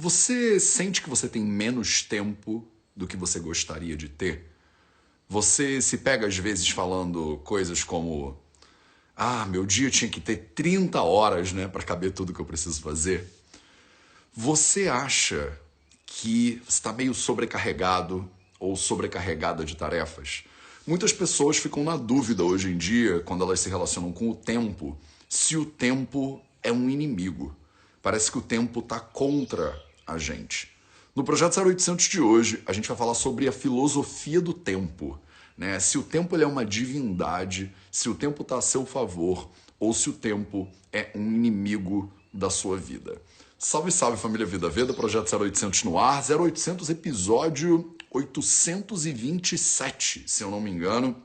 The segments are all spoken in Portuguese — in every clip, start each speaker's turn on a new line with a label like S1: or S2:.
S1: Você sente que você tem menos tempo do que você gostaria de ter? Você se pega às vezes falando coisas como: "Ah, meu dia tinha que ter 30 horas, né, para caber tudo que eu preciso fazer". Você acha que está meio sobrecarregado ou sobrecarregada de tarefas? Muitas pessoas ficam na dúvida hoje em dia, quando elas se relacionam com o tempo, se o tempo é um inimigo. Parece que o tempo está contra a gente. No projeto 0800 de hoje, a gente vai falar sobre a filosofia do tempo. Né? Se o tempo ele é uma divindade, se o tempo está a seu favor ou se o tempo é um inimigo da sua vida. Salve, salve família Vida Veda, projeto 0800 no ar, 0800 episódio 827, se eu não me engano.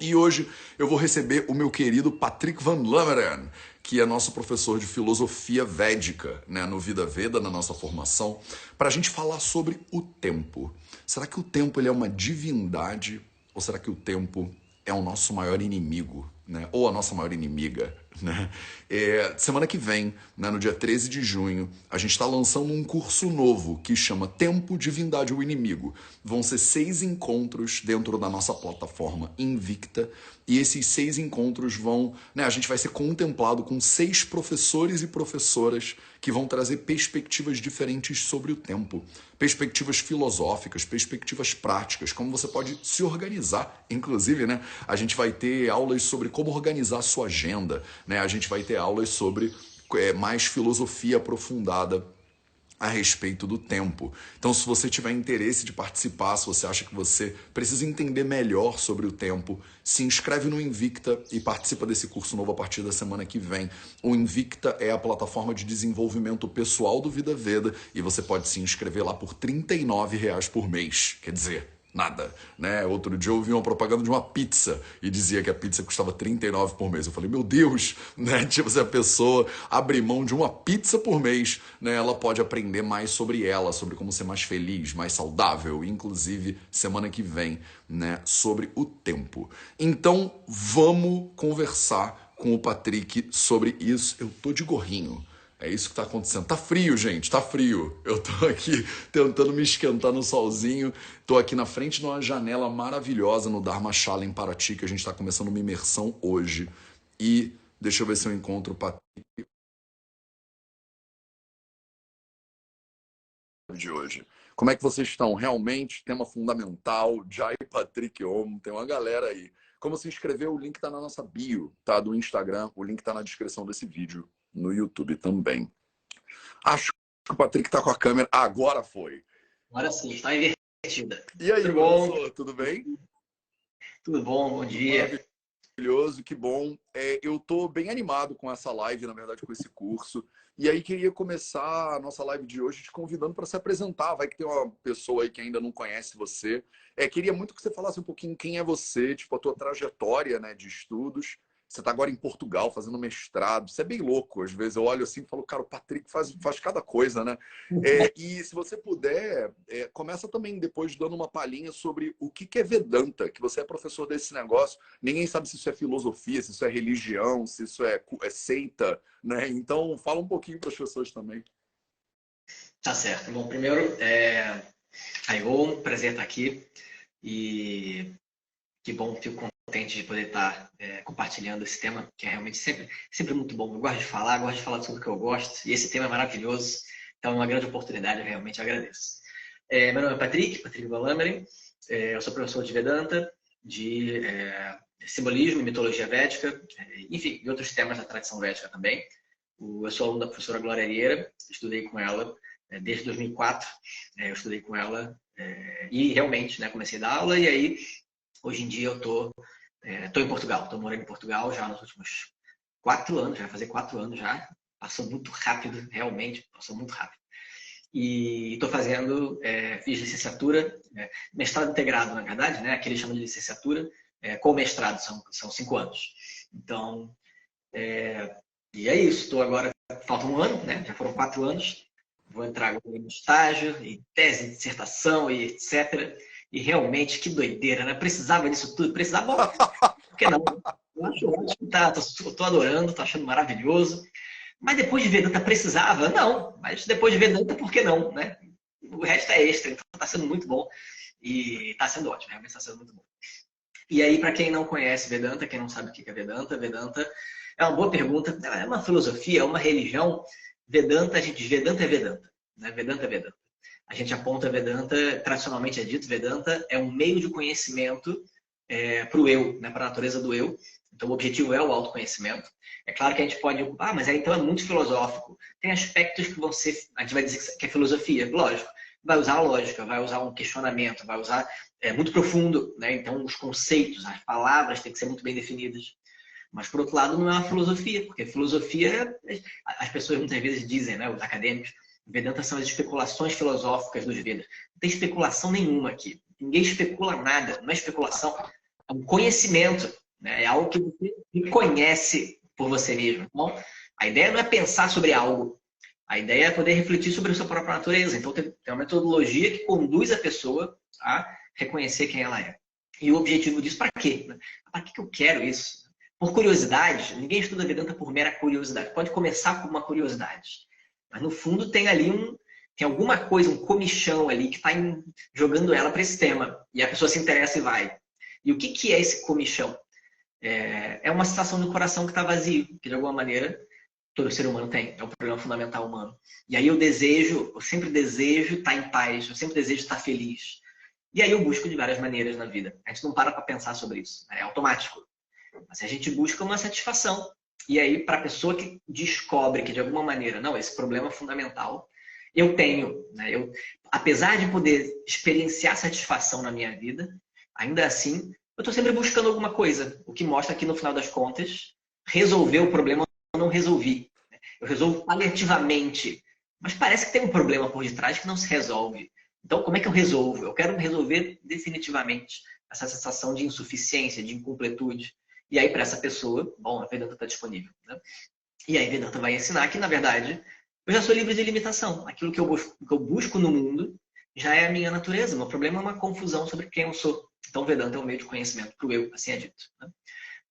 S1: E hoje eu vou receber o meu querido Patrick Van Lammeren, que é nosso professor de filosofia védica né, no Vida Veda, na nossa formação, para a gente falar sobre o tempo. Será que o tempo ele é uma divindade ou será que o tempo é o nosso maior inimigo? né? ou a nossa maior inimiga. Né? É, semana que vem, né, no dia 13 de junho, a gente está lançando um curso novo que chama Tempo, Divindade ou Inimigo. Vão ser seis encontros dentro da nossa plataforma Invicta e esses seis encontros vão. Né, a gente vai ser contemplado com seis professores e professoras que vão trazer perspectivas diferentes sobre o tempo. Perspectivas filosóficas, perspectivas práticas, como você pode se organizar. Inclusive, né, a gente vai ter aulas sobre como organizar a sua agenda, né? A gente vai ter aulas sobre é, mais filosofia aprofundada a respeito do tempo. Então, se você tiver interesse de participar, se você acha que você precisa entender melhor sobre o tempo, se inscreve no Invicta e participa desse curso novo a partir da semana que vem. O Invicta é a plataforma de desenvolvimento pessoal do Vida Veda e você pode se inscrever lá por R$ 39 por mês. Quer dizer, nada, né? Outro dia eu vi uma propaganda de uma pizza e dizia que a pizza custava 39 por mês. Eu falei, meu Deus, né? Tipo, se a pessoa abrir mão de uma pizza por mês, né? Ela pode aprender mais sobre ela, sobre como ser mais feliz, mais saudável, inclusive semana que vem, né? Sobre o tempo. Então, vamos conversar com o Patrick sobre isso. Eu tô de gorrinho. É isso que está acontecendo. Tá frio, gente, tá frio. Eu tô aqui tentando me esquentar no solzinho. Tô aqui na frente de uma janela maravilhosa no Dharmashala em Paraty, que a gente está começando uma imersão hoje. E deixa eu ver se eu encontro o Patrick de hoje. Como é que vocês estão? Realmente, tema fundamental, Jai Patrick Om, tem uma galera aí. Como se inscrever, o link está na nossa bio, tá? Do Instagram, o link está na descrição desse vídeo no YouTube também. Acho que o Patrick está com a câmera. Agora foi.
S2: Agora sim, está invertida.
S1: E aí, tudo bom? Tudo bem?
S2: Tudo bom, bom dia.
S1: Maravilhoso, que bom. É, eu estou bem animado com essa live, na verdade, com esse curso. E aí queria começar a nossa live de hoje te convidando para se apresentar. Vai que tem uma pessoa aí que ainda não conhece você. É, queria muito que você falasse um pouquinho quem é você, tipo a tua trajetória, né, de estudos você está agora em Portugal fazendo mestrado. Isso é bem louco. Às vezes eu olho assim e falo, cara, o Patrick faz, faz cada coisa, né? É, e se você puder, é, começa também depois dando uma palhinha sobre o que, que é Vedanta, que você é professor desse negócio. Ninguém sabe se isso é filosofia, se isso é religião, se isso é, é seita, né? Então, fala um pouquinho para as pessoas também.
S2: Tá certo. Bom, primeiro, é... um prazer estar aqui. E que bom, fico contente de poder estar é, compartilhando esse tema, que é realmente sempre, sempre muito bom. Eu gosto de falar, gosto de falar sobre o que eu gosto, e esse tema é maravilhoso, então é uma grande oportunidade, eu realmente agradeço. É, meu nome é Patrick, Patrick Valameren, é, eu sou professor de Vedanta, de é, simbolismo e mitologia védica, é, enfim, e outros temas da tradição védica também. eu sou aluno da professora Glória Eira, estudei com ela é, desde 2004, eu estudei com ela e realmente né, comecei a dar aula, e aí Hoje em dia eu tô, é, em Portugal, tô morando em Portugal já nos últimos quatro anos, vai fazer quatro anos já. Passou muito rápido, realmente, passou muito rápido. E estou fazendo, é, fiz licenciatura, é, mestrado integrado, na verdade, né? Aquele chama de licenciatura, é, com mestrado, são, são cinco anos. Então, é, e é isso, estou agora, falta um ano, né? Já foram quatro anos, vou entrar agora no estágio, e tese, dissertação e etc. E realmente, que doideira, né? Precisava disso tudo, precisava. Por que não? Eu acho ótimo, tá? Tô, tô adorando, tô achando maravilhoso. Mas depois de Vedanta precisava? Não. Mas depois de Vedanta, por que não? Né? O resto é extra, então está sendo muito bom. E está sendo ótimo, realmente está sendo muito bom. E aí, para quem não conhece Vedanta, quem não sabe o que é Vedanta, Vedanta é uma boa pergunta. É uma filosofia, é uma religião. Vedanta, a gente diz Vedanta é Vedanta. Né? Vedanta é Vedanta. A gente aponta Vedanta, tradicionalmente é dito, Vedanta é um meio de conhecimento é, para o eu, né? para a natureza do eu. Então, o objetivo é o autoconhecimento. É claro que a gente pode ah, mas aí então é muito filosófico. Tem aspectos que vão ser, a gente vai dizer que é filosofia, lógico. Vai usar a lógica, vai usar um questionamento, vai usar é muito profundo, né? Então os conceitos, as palavras têm que ser muito bem definidas. Mas por outro lado não é uma filosofia, porque filosofia as pessoas muitas vezes dizem, né, os acadêmicos, Vedanta são as especulações filosóficas dos Vedas. Não tem especulação nenhuma aqui. Ninguém especula nada, não é especulação, é um conhecimento, né? é algo que você conhece por você mesmo. Então, a ideia não é pensar sobre algo, a ideia é poder refletir sobre a sua própria natureza. Então, tem uma metodologia que conduz a pessoa a reconhecer quem ela é. E o objetivo disso, para quê? Para que eu quero isso? Por curiosidade, ninguém estuda Vedanta por mera curiosidade. Pode começar com uma curiosidade. Mas no fundo tem ali um. Tem alguma coisa, um comichão ali que está jogando ela para esse tema. E a pessoa se interessa e vai. E o que, que é esse comichão? É, é uma sensação do coração que está vazio, que de alguma maneira todo ser humano tem. É o problema fundamental humano. E aí eu desejo, eu sempre desejo estar em paz, eu sempre desejo estar feliz. E aí eu busco de várias maneiras na vida. A gente não para para pensar sobre isso, é automático. Mas a gente busca uma satisfação. E aí, para a pessoa que descobre que de alguma maneira, não, esse problema é fundamental, eu tenho, né? eu, apesar de poder experienciar satisfação na minha vida, ainda assim, eu estou sempre buscando alguma coisa. O que mostra que, no final das contas, resolver o problema eu não resolvi. Eu resolvo paliativamente. Mas parece que tem um problema por detrás que não se resolve. Então, como é que eu resolvo? Eu quero resolver definitivamente essa sensação de insuficiência, de incompletude. E aí, para essa pessoa, bom, a Vedanta está disponível. Né? E aí, Vedanta vai ensinar que, na verdade, eu já sou livre de limitação. Aquilo que eu busco, que eu busco no mundo já é a minha natureza. O meu problema é uma confusão sobre quem eu sou. Então, Vedanta é um meio de conhecimento para o eu, assim é dito. Né?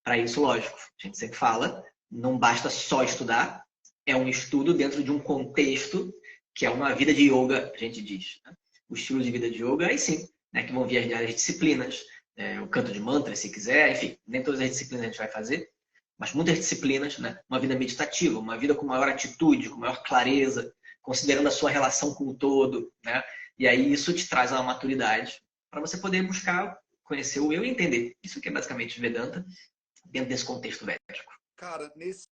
S2: Para isso, lógico, a gente sempre fala, não basta só estudar, é um estudo dentro de um contexto que é uma vida de yoga, a gente diz. Né? o estilo de vida de yoga, aí sim, né, que vão vir as várias disciplinas, é, o canto de mantra, se quiser, enfim, nem todas as disciplinas a gente vai fazer, mas muitas disciplinas, né, uma vida meditativa, uma vida com maior atitude, com maior clareza, considerando a sua relação com o todo, né? E aí isso te traz uma maturidade para você poder buscar conhecer o eu e entender. Isso que é basicamente Vedanta dentro desse contexto védico.
S1: Cara, nesse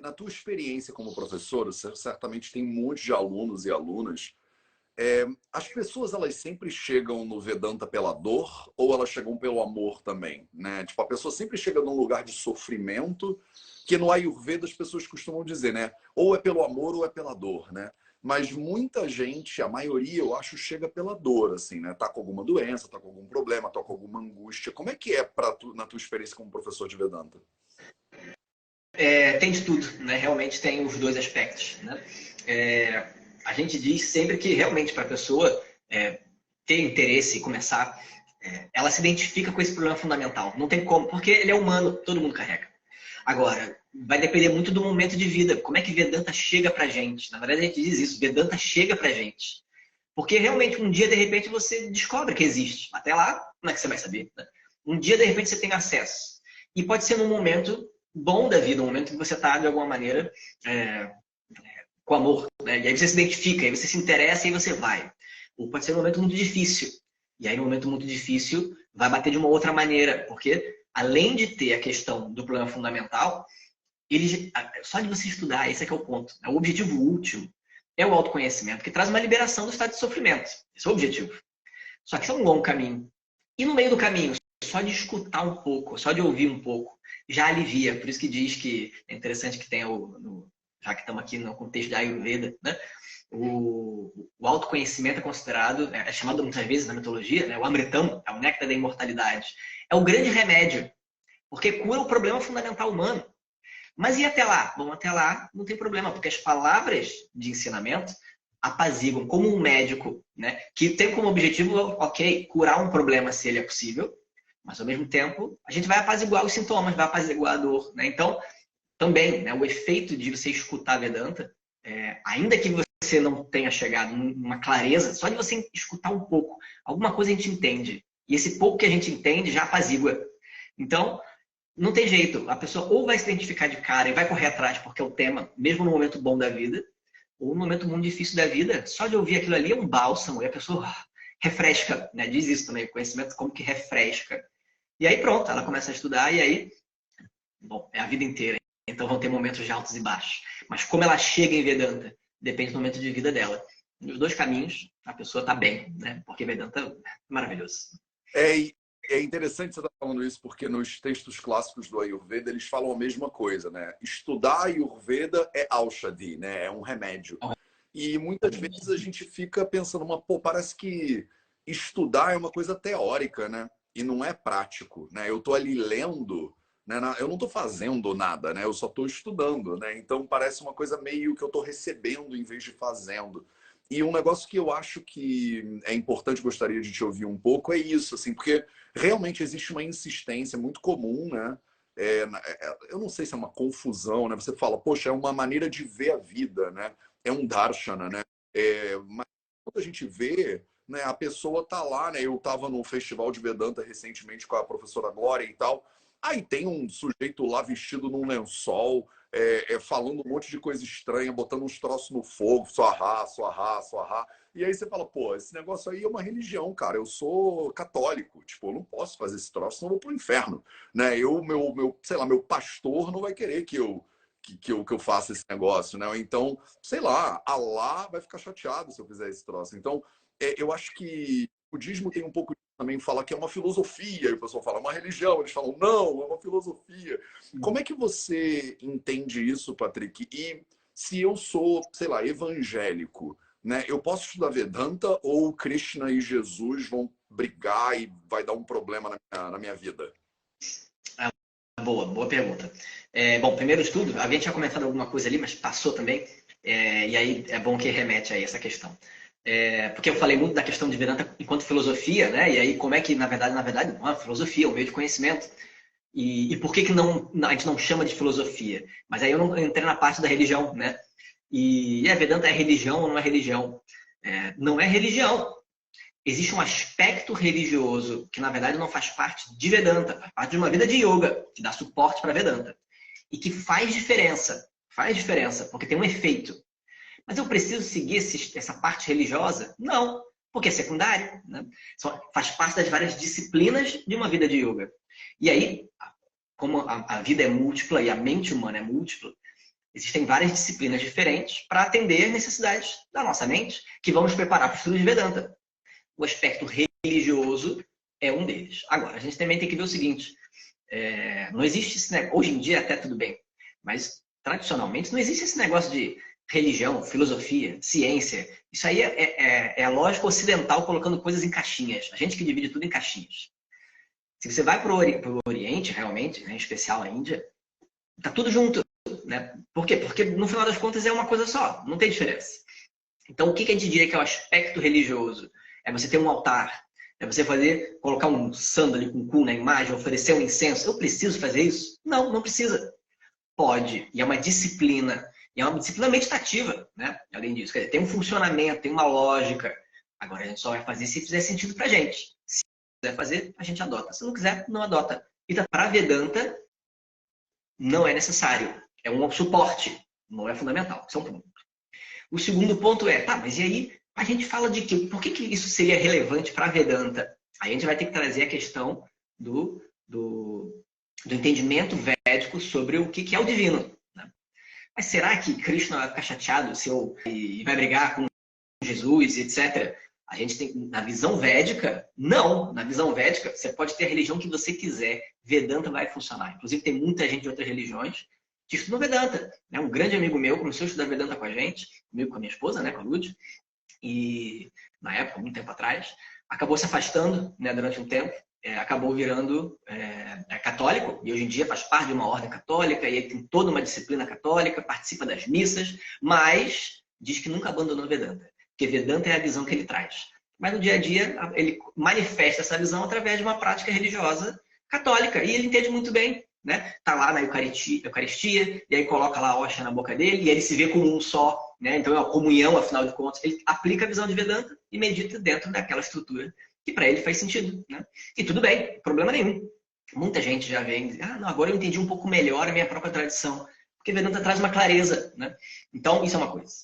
S1: na tua experiência como professor, você certamente tem um monte de alunos e alunas é, as pessoas elas sempre chegam no Vedanta pela dor ou elas chegam pelo amor também, né? Tipo, a pessoa sempre chega num lugar de sofrimento, que no Ayurveda as pessoas costumam dizer, né? Ou é pelo amor ou é pela dor, né? Mas muita gente, a maioria, eu acho, chega pela dor, assim, né? Tá com alguma doença, tá com algum problema, tá com alguma angústia. Como é que é para tu, na tua experiência como professor de Vedanta?
S2: É, tem de tudo, né? Realmente tem os dois aspectos, né? É, a gente diz sempre que realmente para a pessoa é, ter interesse e começar, é, ela se identifica com esse problema fundamental. Não tem como, porque ele é humano, todo mundo carrega. Agora, vai depender muito do momento de vida. Como é que Vedanta chega pra gente? Na verdade, a gente diz isso, Vedanta chega pra gente. Porque realmente um dia, de repente, você descobre que existe. Até lá, como é que você vai saber? Né? Um dia, de repente, você tem acesso. E pode ser num momento bom da vida, um momento que você está, de alguma maneira, é, com amor. Né? E aí você se identifica, aí você se interessa e você vai. Ou pode ser um momento muito difícil. E aí, no momento muito difícil, vai bater de uma outra maneira. Porque, além de ter a questão do problema fundamental, ele, só de você estudar, esse é que é o ponto. O objetivo último é o autoconhecimento, que traz uma liberação do estado de sofrimento. Esse é o objetivo. Só que isso é um longo caminho. E no meio do caminho, só de escutar um pouco, só de ouvir um pouco, já alivia. Por isso que diz que é interessante que tem o, no, já que estamos aqui no contexto da Ayurveda, né? O, o autoconhecimento é considerado, é chamado muitas vezes na mitologia, né? o amritam, é o néctar da imortalidade. É o grande remédio, porque cura o problema fundamental humano. Mas e até lá? Bom, até lá não tem problema, porque as palavras de ensinamento apaziguam, como um médico, né? que tem como objetivo, ok, curar um problema se ele é possível, mas ao mesmo tempo a gente vai apaziguar os sintomas, vai apaziguar a dor. Né? Então, também, né, o efeito de você escutar Vedanta, é, ainda que você não tenha chegado numa clareza, só de você escutar um pouco, alguma coisa a gente entende. E esse pouco que a gente entende já apazigua. Então, não tem jeito. A pessoa ou vai se identificar de cara e vai correr atrás porque é o tema, mesmo no momento bom da vida, ou no momento muito difícil da vida, só de ouvir aquilo ali é um bálsamo e a pessoa refresca, né? Diz isso também, conhecimento como que refresca. E aí pronto, ela começa a estudar e aí, bom, é a vida inteira. Então vão ter momentos de altos e baixos. Mas como ela chega em Vedanta, depende do momento de vida dela. Nos dois caminhos, a pessoa está bem, né? Porque Vedanta é maravilhoso.
S1: É, é interessante você estar falando isso, porque nos textos clássicos do Ayurveda eles falam a mesma coisa, né? Estudar Ayurveda é Aushadhi, né? É um remédio. E muitas vezes a gente fica pensando, mas, pô, parece que estudar é uma coisa teórica, né? E não é prático, né? Eu tô ali lendo, né? Eu não tô fazendo nada, né? Eu só tô estudando, né? Então parece uma coisa meio que eu tô recebendo em vez de fazendo. E um negócio que eu acho que é importante, gostaria de te ouvir um pouco, é isso, assim, porque realmente existe uma insistência muito comum, né? É, é, eu não sei se é uma confusão, né? Você fala, poxa, é uma maneira de ver a vida, né? É um darshana, né? É, mas quando a gente vê, né, a pessoa tá lá, né? Eu estava no festival de Vedanta recentemente com a professora Glória e tal. Aí tem um sujeito lá vestido num lençol, é, é, falando um monte de coisa estranha, botando uns troços no fogo, suarrá, suarrá, suarrá. E aí você fala, pô, esse negócio aí é uma religião, cara. Eu sou católico, tipo, eu não posso fazer esse troço, senão eu vou pro inferno, né? Eu, meu, meu, sei lá, meu pastor não vai querer que eu que, que, eu, que eu faça esse negócio, né? Então, sei lá, Alá vai ficar chateado se eu fizer esse troço. Então, é, eu acho que budismo tem um pouco também fala que é uma filosofia, e o pessoal fala é uma religião, eles falam não, é uma filosofia. Como é que você entende isso, Patrick? E se eu sou, sei lá, evangélico, né? Eu posso estudar Vedanta ou Krishna e Jesus vão brigar e vai dar um problema na minha, na minha vida?
S2: Ah, boa, boa pergunta. É, bom, primeiro estudo, a gente tinha comentado alguma coisa ali, mas passou também. É, e aí é bom que remete a essa questão. É, porque eu falei muito da questão de Vedanta enquanto filosofia, né? E aí como é que, na verdade, na verdade, não é filosofia, é um meio de conhecimento. E, e, por que, que não, a gente não chama de filosofia? Mas aí eu não entrei na parte da religião, né? E é, Vedanta é religião ou não é religião? É, não é religião. Existe um aspecto religioso que, na verdade, não faz parte de Vedanta, faz parte de uma vida de yoga, que dá suporte para Vedanta. E que faz diferença. Faz diferença, porque tem um efeito. Mas eu preciso seguir esse, essa parte religiosa? Não, porque é secundário. Né? Faz parte das várias disciplinas de uma vida de yoga. E aí, como a, a vida é múltipla e a mente humana é múltipla, Existem várias disciplinas diferentes para atender as necessidades da nossa mente, que vão nos preparar para o estudo de Vedanta. O aspecto religioso é um deles. Agora, a gente também tem que ver o seguinte: é, não existe esse negócio, hoje em dia até tudo bem, mas tradicionalmente não existe esse negócio de religião, filosofia, ciência. Isso aí é, é, é a lógica ocidental colocando coisas em caixinhas. A gente que divide tudo em caixinhas. Se você vai para o Oriente, realmente, né, em especial a Índia, tá tudo junto. Né? Por quê? Porque no final das contas é uma coisa só, não tem diferença. Então, o que, a gente diria que é o aspecto religioso? É você ter um altar, é você fazer, colocar um sandália com cu na imagem, oferecer um incenso. Eu preciso fazer isso? Não, não precisa. Pode, e é uma disciplina, e é uma disciplina meditativa, né? Além disso, dizer, tem um funcionamento, tem uma lógica. Agora a gente só vai fazer se fizer sentido pra gente. Se quiser fazer, a gente adota. Se não quiser, não adota. E para Vedanta, não é necessário é um suporte, não é fundamental. Isso é um ponto. O segundo ponto é, tá, mas e aí a gente fala de que, por que, que isso seria relevante para Vedanta? Aí a gente vai ter que trazer a questão do, do, do entendimento védico sobre o que, que é o divino. Mas será que Krishna vai ficar chateado se eu, e vai brigar com Jesus, etc.? A gente tem, na visão védica, não. Na visão védica, você pode ter a religião que você quiser. Vedanta vai funcionar. Inclusive, tem muita gente de outras religiões que estudou Vedanta. Né? Um grande amigo meu começou a estudar Vedanta com a gente, comigo com a minha esposa, né, com a Lud, e na época, muito tempo atrás, acabou se afastando né, durante um tempo, é, acabou virando é, é, católico, e hoje em dia faz parte de uma ordem católica, e tem toda uma disciplina católica, participa das missas, mas diz que nunca abandonou Vedanta, porque Vedanta é a visão que ele traz. Mas no dia a dia, ele manifesta essa visão através de uma prática religiosa católica, e ele entende muito bem né? Tá lá na Eucaristia, Eucaristia e aí coloca lá a hóstia na boca dele e ele se vê como um só, né? Então é uma comunhão, afinal de contas. Ele aplica a visão de Vedanta e medita dentro daquela estrutura que para ele faz sentido, né? E tudo bem, problema nenhum. Muita gente já vem dizer, ah, não, agora eu entendi um pouco melhor a minha própria tradição. Porque Vedanta traz uma clareza, né? Então, isso é uma coisa.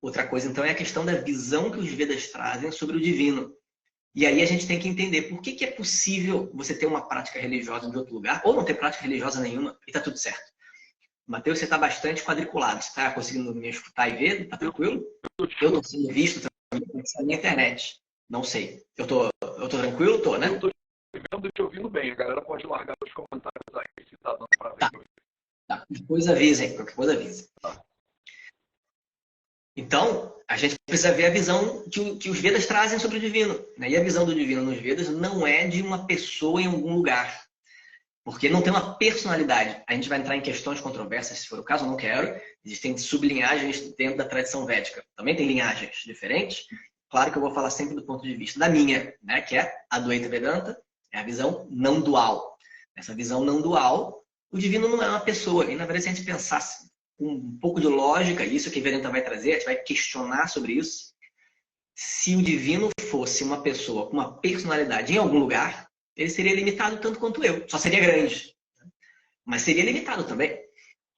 S2: Outra coisa, então, é a questão da visão que os Vedas trazem sobre o divino. E aí a gente tem que entender por que, que é possível você ter uma prática religiosa de outro lugar ou não ter prática religiosa nenhuma e tá tudo certo. Matheus, você está bastante quadriculado. Você está conseguindo me escutar e ver? Tá tranquilo? Eu estou sendo visto também na internet. Não sei. Eu tô, eu tô tranquilo? Tô, né?
S1: Eu tô vendo e te ouvindo bem. A galera pode largar os comentários aí se tá dando para ver.
S2: Tá. tá. Depois avisem. Qualquer coisa avisa. Tá. Então, a gente precisa ver a visão que, que, os Vedas trazem sobre o divino. Né? E a visão do divino nos Vedas não é de uma pessoa em algum lugar. Porque não tem uma personalidade. A gente vai entrar em questões controversas, se for o caso, eu não quero. Existem sublinhagens dentro da tradição védica. Também tem linhagens diferentes. Claro que eu vou falar sempre do ponto de vista da minha, né? que é a Advaita Vedanta, é a visão não dual. Essa visão não dual, o divino não é uma pessoa. E, na verdade, se a gente pensasse com um pouco de lógica, isso que Vedanta vai trazer, a gente vai questionar sobre isso. Se o divino fosse uma pessoa com uma personalidade em algum lugar, ele seria limitado tanto quanto eu. Só seria grande. Mas seria limitado também.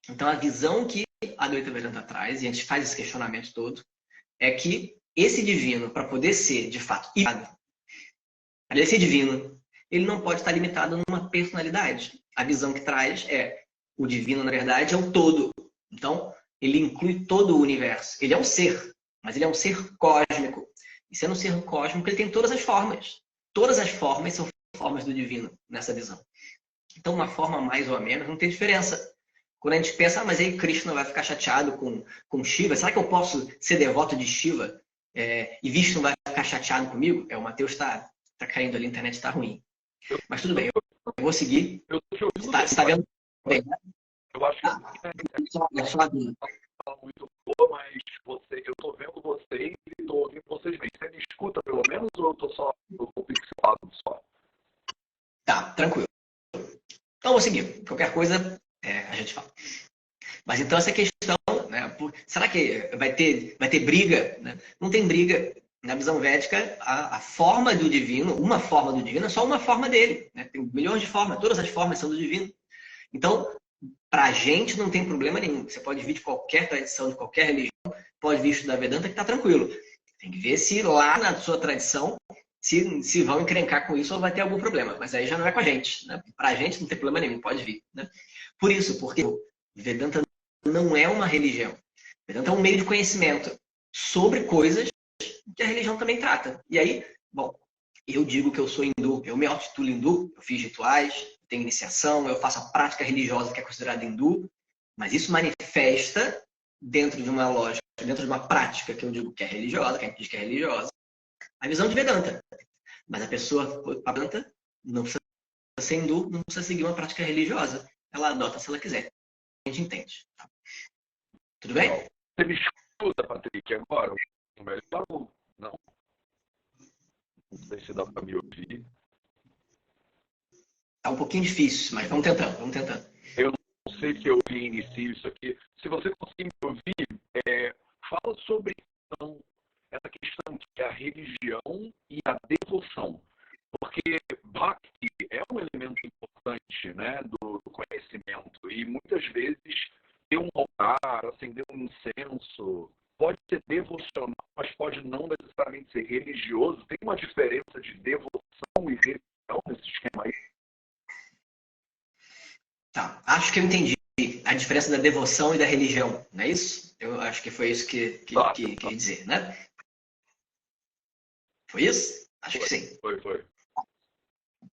S2: Então, a visão que a Advaita Vedanta traz, e a gente faz esse questionamento todo, é que esse divino, para poder ser, de fato, para ele ser divino, ele não pode estar limitado numa personalidade. A visão que traz é o divino, na verdade, é o todo. Então, ele inclui todo o universo. Ele é um ser, mas ele é um ser cósmico. E sendo um ser cósmico, ele tem todas as formas. Todas as formas são formas do divino nessa visão. Então, uma forma mais ou menos não tem diferença. Quando a gente pensa, ah, mas aí Krishna vai ficar chateado com, com Shiva, será que eu posso ser devoto de Shiva é, e Vishnu vai ficar chateado comigo? É, o Matheus está tá caindo ali, a internet está ruim. Mas tudo bem, eu, vou seguir.
S1: Eu
S2: Você está tá vendo bem,
S1: né? Eu acho que ah, é, só, é, muito boa, mas você, eu estou vendo vocês e estou ouvindo vocês bem. Você me escuta pelo menos ou eu estou só no pixelado só?
S2: Tá, tranquilo. Então vou seguir. Qualquer coisa é, a gente fala. Mas então essa questão, né, por, será que vai ter, vai ter briga? Né? Não tem briga. Na visão védica, a, a, forma do divino, uma forma do divino é só uma forma dele. Né? Tem milhões de formas, todas as formas são do divino. Então, para a gente não tem problema nenhum. Você pode vir de qualquer tradição, de qualquer religião, pode vir estudar Vedanta que está tranquilo. Tem que ver se lá na sua tradição, se, se vão encrencar com isso ou vai ter algum problema. Mas aí já não é com a gente. Né? Para a gente não tem problema nenhum, pode vir. Né? Por isso, porque Vedanta não é uma religião. Vedanta é um meio de conhecimento sobre coisas que a religião também trata. E aí, bom, eu digo que eu sou hindu, eu me auto hindu, eu fiz rituais, tem iniciação, eu faço a prática religiosa que é considerada hindu, mas isso manifesta dentro de uma lógica, dentro de uma prática que eu digo que é religiosa, que a gente diz que é religiosa, a visão de Vedanta. Mas a pessoa Vedanta não precisa ser hindu, não precisa seguir uma prática religiosa. Ela adota se ela quiser. A gente entende. Tudo bem?
S1: Você me escuta, Patrick, agora? Melhor ou não? Não sei se dá para me ouvir.
S2: Tá um pouquinho difícil, mas vamos tentando, vamos tentando.
S1: Eu não sei se eu inicio isso aqui. Se você conseguir me ouvir, é, fala sobre então, essa questão que é a religião e a devoção. Porque Bhakti é um elemento importante né, do, conhecimento e muitas vezes um altar, acender um incenso, pode ser devocional, mas pode não necessariamente ser religioso. Tem uma diferença de devoção e religião nesse esquema aí?
S2: Tá, acho que eu entendi a diferença da devoção e da religião, não é isso? Eu acho que foi isso que, que, tá, que, tá. dizer, né? Foi isso? Acho
S1: foi,
S2: que sim.
S1: Foi, foi.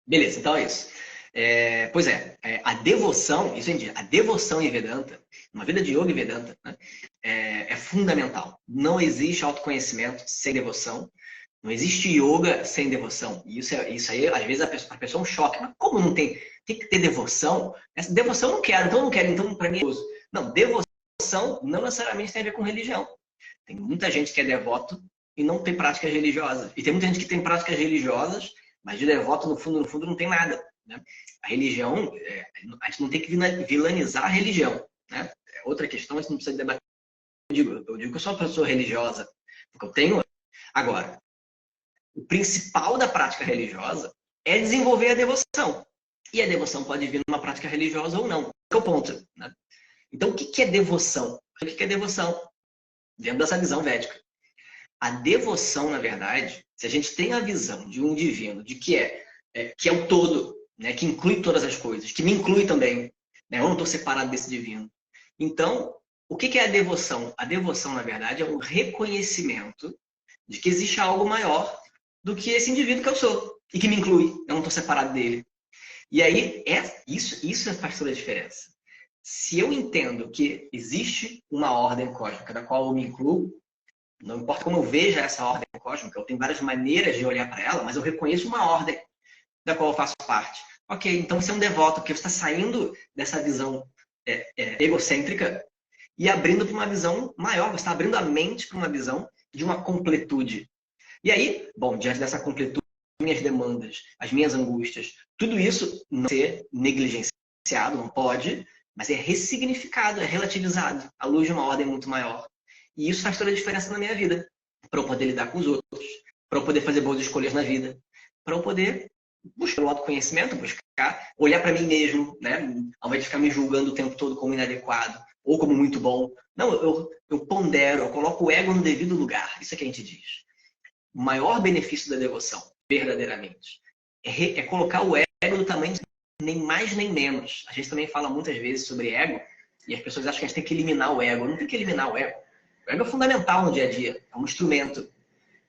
S2: Beleza, então é isso. É, pois é, é, a devoção, isso é a devoção em Vedanta, uma vida de yoga e Vedanta, né, é, é, fundamental. Não existe autoconhecimento sem devoção, não existe yoga sem devoção. E isso, é, isso aí, às vezes, a pessoa, a pessoa é um choque. Mas como não tem? Tem que ter devoção? Essa devoção eu não quero, então eu não quero, então para mim é Não, devoção não necessariamente tem a ver com religião. Tem muita gente que é devoto e não tem práticas religiosas. E tem muita gente que tem práticas religiosas, mas de devoto, no fundo, no fundo, não tem nada. Né? A religião, é, a gente não tem que vilanizar a religião. Né? É outra questão, a gente não precisa debater. Eu digo, eu digo que eu sou uma pessoa religiosa, porque eu tenho. Agora, o principal da prática religiosa é desenvolver a devoção. E a devoção pode vir numa prática religiosa ou não. É o ponto. Né? Então, o que é devoção? O que é devoção? Dentro dessa visão védica. A devoção, na verdade, se a gente tem a visão de um divino, de que é, é que é o todo, né, que inclui todas as coisas, que me inclui também, né, eu não estou separado desse divino. Então, o que é a devoção? A devoção, na verdade, é um reconhecimento de que existe algo maior do que esse indivíduo que eu sou e que me inclui. Eu não estou separado dele. E aí, é, isso, isso faz toda a diferença. Se eu entendo que existe uma ordem cósmica da qual eu me incluo, não importa como eu veja essa ordem cósmica, eu tenho várias maneiras de olhar para ela, mas eu reconheço uma ordem da qual eu faço parte. Ok, então você é um devoto, porque você está saindo dessa visão é, é, egocêntrica e abrindo para uma visão maior, você está abrindo a mente para uma visão de uma completude. E aí, bom, diante dessa completude, minhas demandas, as minhas angústias, tudo isso não ser negligenciado, não pode, mas é ressignificado, é relativizado à luz de uma ordem muito maior. E isso faz toda a diferença na minha vida, para eu poder lidar com os outros, para eu poder fazer boas escolhas na vida, para eu poder buscar o autoconhecimento, buscar olhar para mim mesmo, né? Ao invés de ficar me julgando o tempo todo como inadequado ou como muito bom. Não, eu, eu pondero, eu coloco o ego no devido lugar. Isso é que a gente diz. O maior benefício da devoção, verdadeiramente, é, é colocar o ego no tamanho nem mais nem menos. A gente também fala muitas vezes sobre ego e as pessoas acham que a gente tem que eliminar o ego. Não tem que eliminar o ego. O ego é fundamental no dia a dia, é um instrumento.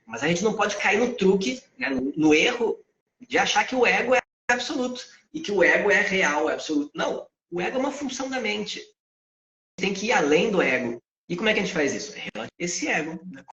S2: Mas a gente não pode cair no truque, né, no, no erro de achar que o ego é absoluto e que o ego é real, é absoluto. Não, o ego é uma função da mente. Tem que ir além do ego. E como é que a gente faz isso? É esse ego, né?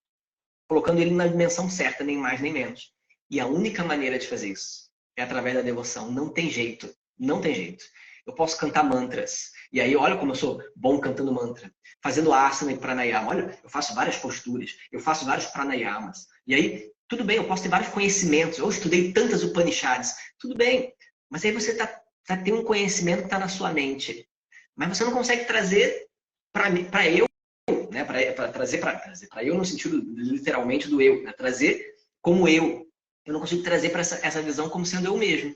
S2: colocando ele na dimensão certa, nem mais nem menos. E a única maneira de fazer isso é através da devoção. Não tem jeito. Não tem jeito. Eu posso cantar mantras. E aí, olha como eu sou bom cantando mantra. Fazendo asana e pranayama. Olha, eu faço várias posturas. Eu faço vários pranayamas. E aí, tudo bem, eu posso ter vários conhecimentos. Eu estudei tantas Upanishads. Tudo bem. Mas aí você tá, tá tem um conhecimento que está na sua mente. Mas você não consegue trazer para eu, né? para trazer para eu no sentido literalmente do eu, né? trazer como eu. Eu não consigo trazer para essa, essa visão como sendo eu mesmo.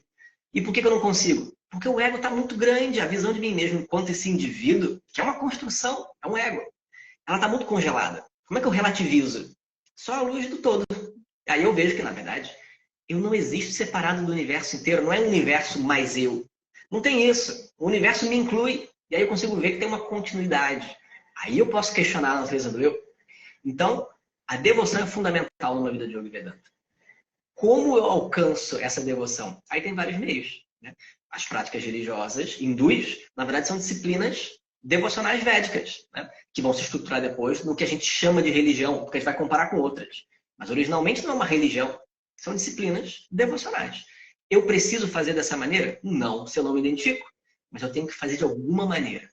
S2: E por que, que eu não consigo? Porque o ego está muito grande. A visão de mim mesmo enquanto esse indivíduo, que é uma construção, é um ego, ela está muito congelada. Como é que eu relativizo? Só a luz do todo. Aí eu vejo que, na verdade, eu não existo separado do universo inteiro. Não é um universo mais eu. Não tem isso. O universo me inclui. E aí eu consigo ver que tem uma continuidade. Aí eu posso questionar a natureza do eu. Então, a devoção é fundamental numa vida de Yoga Vedanta. Como eu alcanço essa devoção? Aí tem vários meios. Né? As práticas religiosas hindus, na verdade, são disciplinas devocionais védicas, né? que vão se estruturar depois no que a gente chama de religião, porque a gente vai comparar com outras. Mas originalmente não é uma religião, são disciplinas devocionais. Eu preciso fazer dessa maneira? Não, se eu não me identifico. Mas eu tenho que fazer de alguma maneira.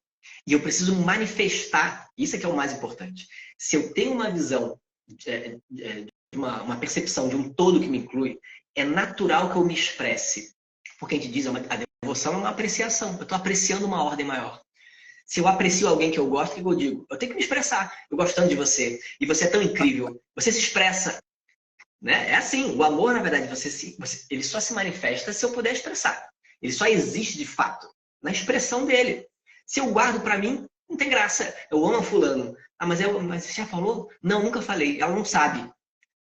S2: E eu preciso manifestar, isso é que é o mais importante. Se eu tenho uma visão, é, é, uma, percepção de um todo que me inclui, é natural que eu me expresse. Porque a gente diz, é a devoção é uma apreciação. Eu estou apreciando uma ordem maior. Se eu aprecio alguém que eu gosto, o que eu digo? Eu tenho que me expressar. Eu gosto tanto de você. E você é tão incrível. Você se expressa. Né? É assim. O amor, na verdade, você, se, você ele só se manifesta se eu puder expressar. Ele só existe de fato na expressão dele. Se eu guardo para mim, não tem graça. Eu amo fulano. Ah, mas, eu, mas você já falou? Não, nunca falei. Ela não sabe.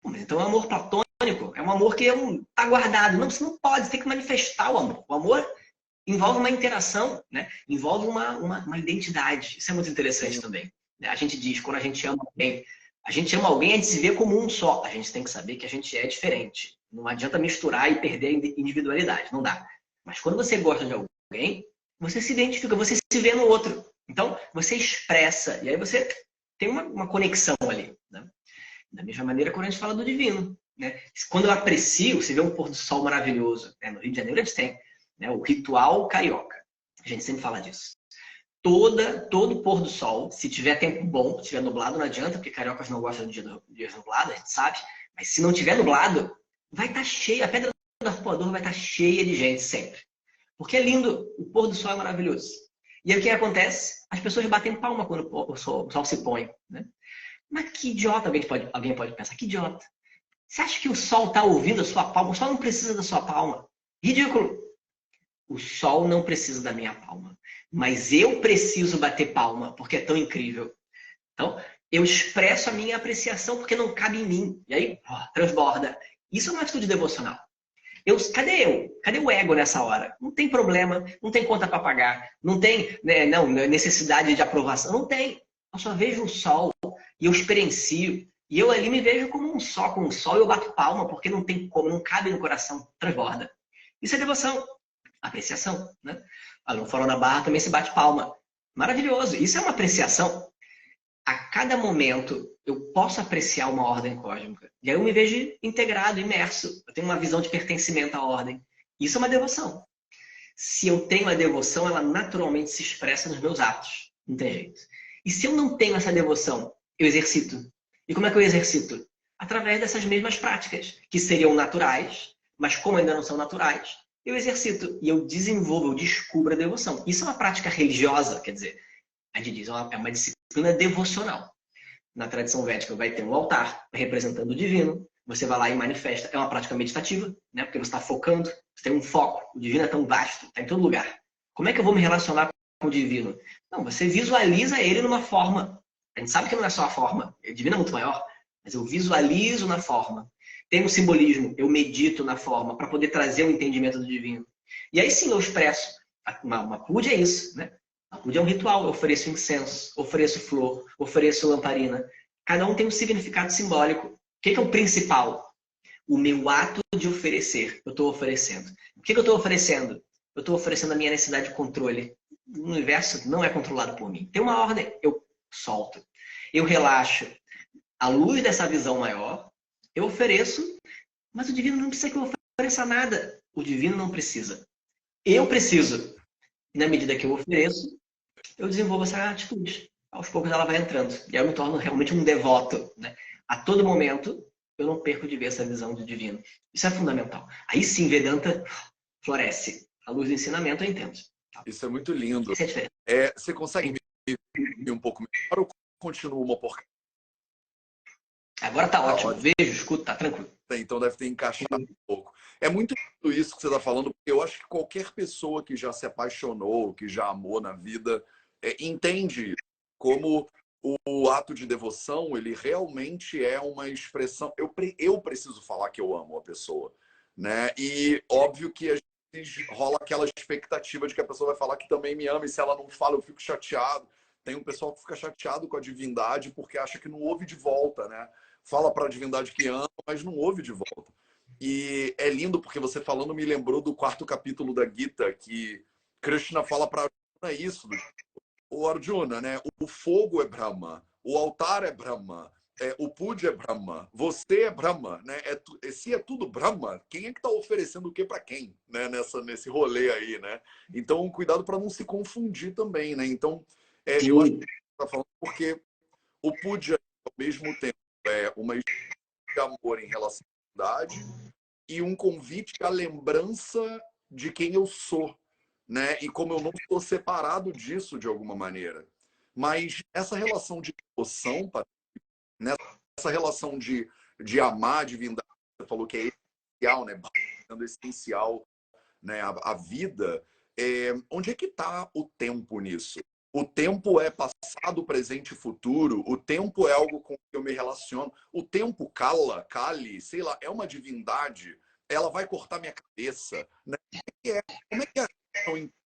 S2: Mas então é um amor platônico. É um amor que está guardado. Não, você não pode. Você tem que manifestar o amor. O amor envolve uma interação, né? envolve uma, uma, uma identidade. Isso é muito interessante Sim. também. Né? A gente diz, quando a gente ama alguém, a gente ama alguém, a gente se vê como um só. A gente tem que saber que a gente é diferente. Não adianta misturar e perder a individualidade, não dá. Mas quando você gosta de alguém, você se identifica, você se vê no outro. Então, você expressa, e aí você tem uma, uma conexão ali. Né? Da mesma maneira, quando a gente fala do divino. Né? Quando eu aprecio, você vê um pôr do sol maravilhoso. Né? No Rio de Janeiro, a gente tem né? O ritual carioca. A gente sempre fala disso. Toda, todo pôr do sol, se tiver tempo bom, se tiver nublado, não adianta, porque cariocas não gostam de dia, dias nublados, a gente sabe. Mas se não tiver nublado, vai estar tá cheia, a pedra do arpoador vai estar tá cheia de gente sempre. Porque é lindo, o pôr do sol é maravilhoso. E aí o que acontece? As pessoas batem palma quando o sol, o sol se põe. Né? Mas que idiota, alguém pode, alguém pode pensar, que idiota. Você acha que o sol está ouvindo a sua palma? O sol não precisa da sua palma. Ridículo. O sol não precisa da minha palma. Mas eu preciso bater palma, porque é tão incrível. Então, eu expresso a minha apreciação porque não cabe em mim. E aí, transborda. Isso é uma atitude devocional. Eu, cadê eu? Cadê o ego nessa hora? Não tem problema, não tem conta para pagar, não tem né, não, necessidade de aprovação, não tem. Eu só vejo o sol e eu experiencio. E eu ali me vejo como um sol, com um sol e eu bato palma, porque não tem como, não cabe no coração, transborda. Isso é devoção, apreciação. Né? Ah, no Fórum na Barra também se bate palma. Maravilhoso. Isso é uma apreciação. A cada momento eu posso apreciar uma ordem cósmica. E aí eu me vejo integrado, imerso. Eu tenho uma visão de pertencimento à ordem. Isso é uma devoção. Se eu tenho a devoção, ela naturalmente se expressa nos meus atos. Não tem jeito. E se eu não tenho essa devoção, eu exercito. E como é que eu exercito? Através dessas mesmas práticas, que seriam naturais, mas como ainda não são naturais, eu exercito e eu desenvolvo, eu descubro a devoção. Isso é uma prática religiosa, quer dizer, a gente diz, é uma, disciplina devocional. Na tradição védica vai ter um altar representando o divino, você vai lá e manifesta. É uma prática meditativa, né? porque você está focando, você tem um foco. O divino é tão vasto, está em todo lugar. Como é que eu vou me relacionar com o divino? Não, você visualiza ele numa forma. A gente sabe que não é só a forma, o divino é muito maior, mas eu visualizo na forma. Tem um simbolismo, eu medito na forma para poder trazer o um entendimento do divino. E aí sim eu expresso. Uma, uma pude é isso, né? Uma pude é um ritual. Eu ofereço incenso, ofereço flor, ofereço lamparina. Cada um tem um significado simbólico. O que é o principal? O meu ato de oferecer. Eu estou oferecendo. O que eu estou oferecendo? Eu estou oferecendo a minha necessidade de controle. O universo não é controlado por mim. Tem uma ordem, eu solto. Eu relaxo. À luz dessa visão maior, eu ofereço, mas o divino não precisa que eu ofereça nada. O divino não precisa. Eu preciso. E na medida que eu ofereço, eu desenvolvo essa atitude. Aos poucos ela vai entrando. E eu me torno realmente um devoto. Né? A todo momento, eu não perco de ver essa visão do divino. Isso é fundamental. Aí sim, Vedanta floresce. A luz do ensinamento eu entendo.
S1: Isso é muito lindo. É, é você consegue me um pouco melhor ou continua uma porcaria?
S2: Agora tá, tá ótimo. ótimo. Vejo, escuto, tá tranquilo.
S1: Então deve ter encaixado um pouco. É muito isso que você está falando, porque eu acho que qualquer pessoa que já se apaixonou, que já amou na vida, é, entende como o ato de devoção, ele realmente é uma expressão. Eu, eu preciso falar que eu amo a pessoa. Né? E óbvio que a gente rola aquela expectativa de que a pessoa vai falar que também me ama, e se ela não fala, eu fico chateado. Tem um pessoal que fica chateado com a divindade porque acha que não ouve de volta, né? Fala para a divindade que ama, mas não ouve de volta. E é lindo porque você falando me lembrou do quarto capítulo da Gita, que Krishna fala para Arjuna isso. O Arjuna, né? O fogo é Brahma, o altar é Brahma, é, o puja é Brahma, você é Brahma, né? É, se é tudo Brahma, quem é que está oferecendo o que para quem, né? Nessa, nesse rolê aí, né? Então, cuidado para não se confundir também, né? Então, é, eu acho que está falando porque o puja, ao mesmo tempo, é, uma de amor em relação à idade e um convite à lembrança de quem eu sou, né? E como eu não estou separado disso de alguma maneira. Mas essa relação de emoção, nessa relação de, de amar a divindade, você falou que é essencial, né? Sendo essencial né? a, a vida, é, onde é que está o tempo nisso? O tempo é passado, presente e futuro. O tempo é algo com que eu me relaciono. O tempo cala, cale, sei lá, é uma divindade. Ela vai cortar minha cabeça. Né? É, como é que é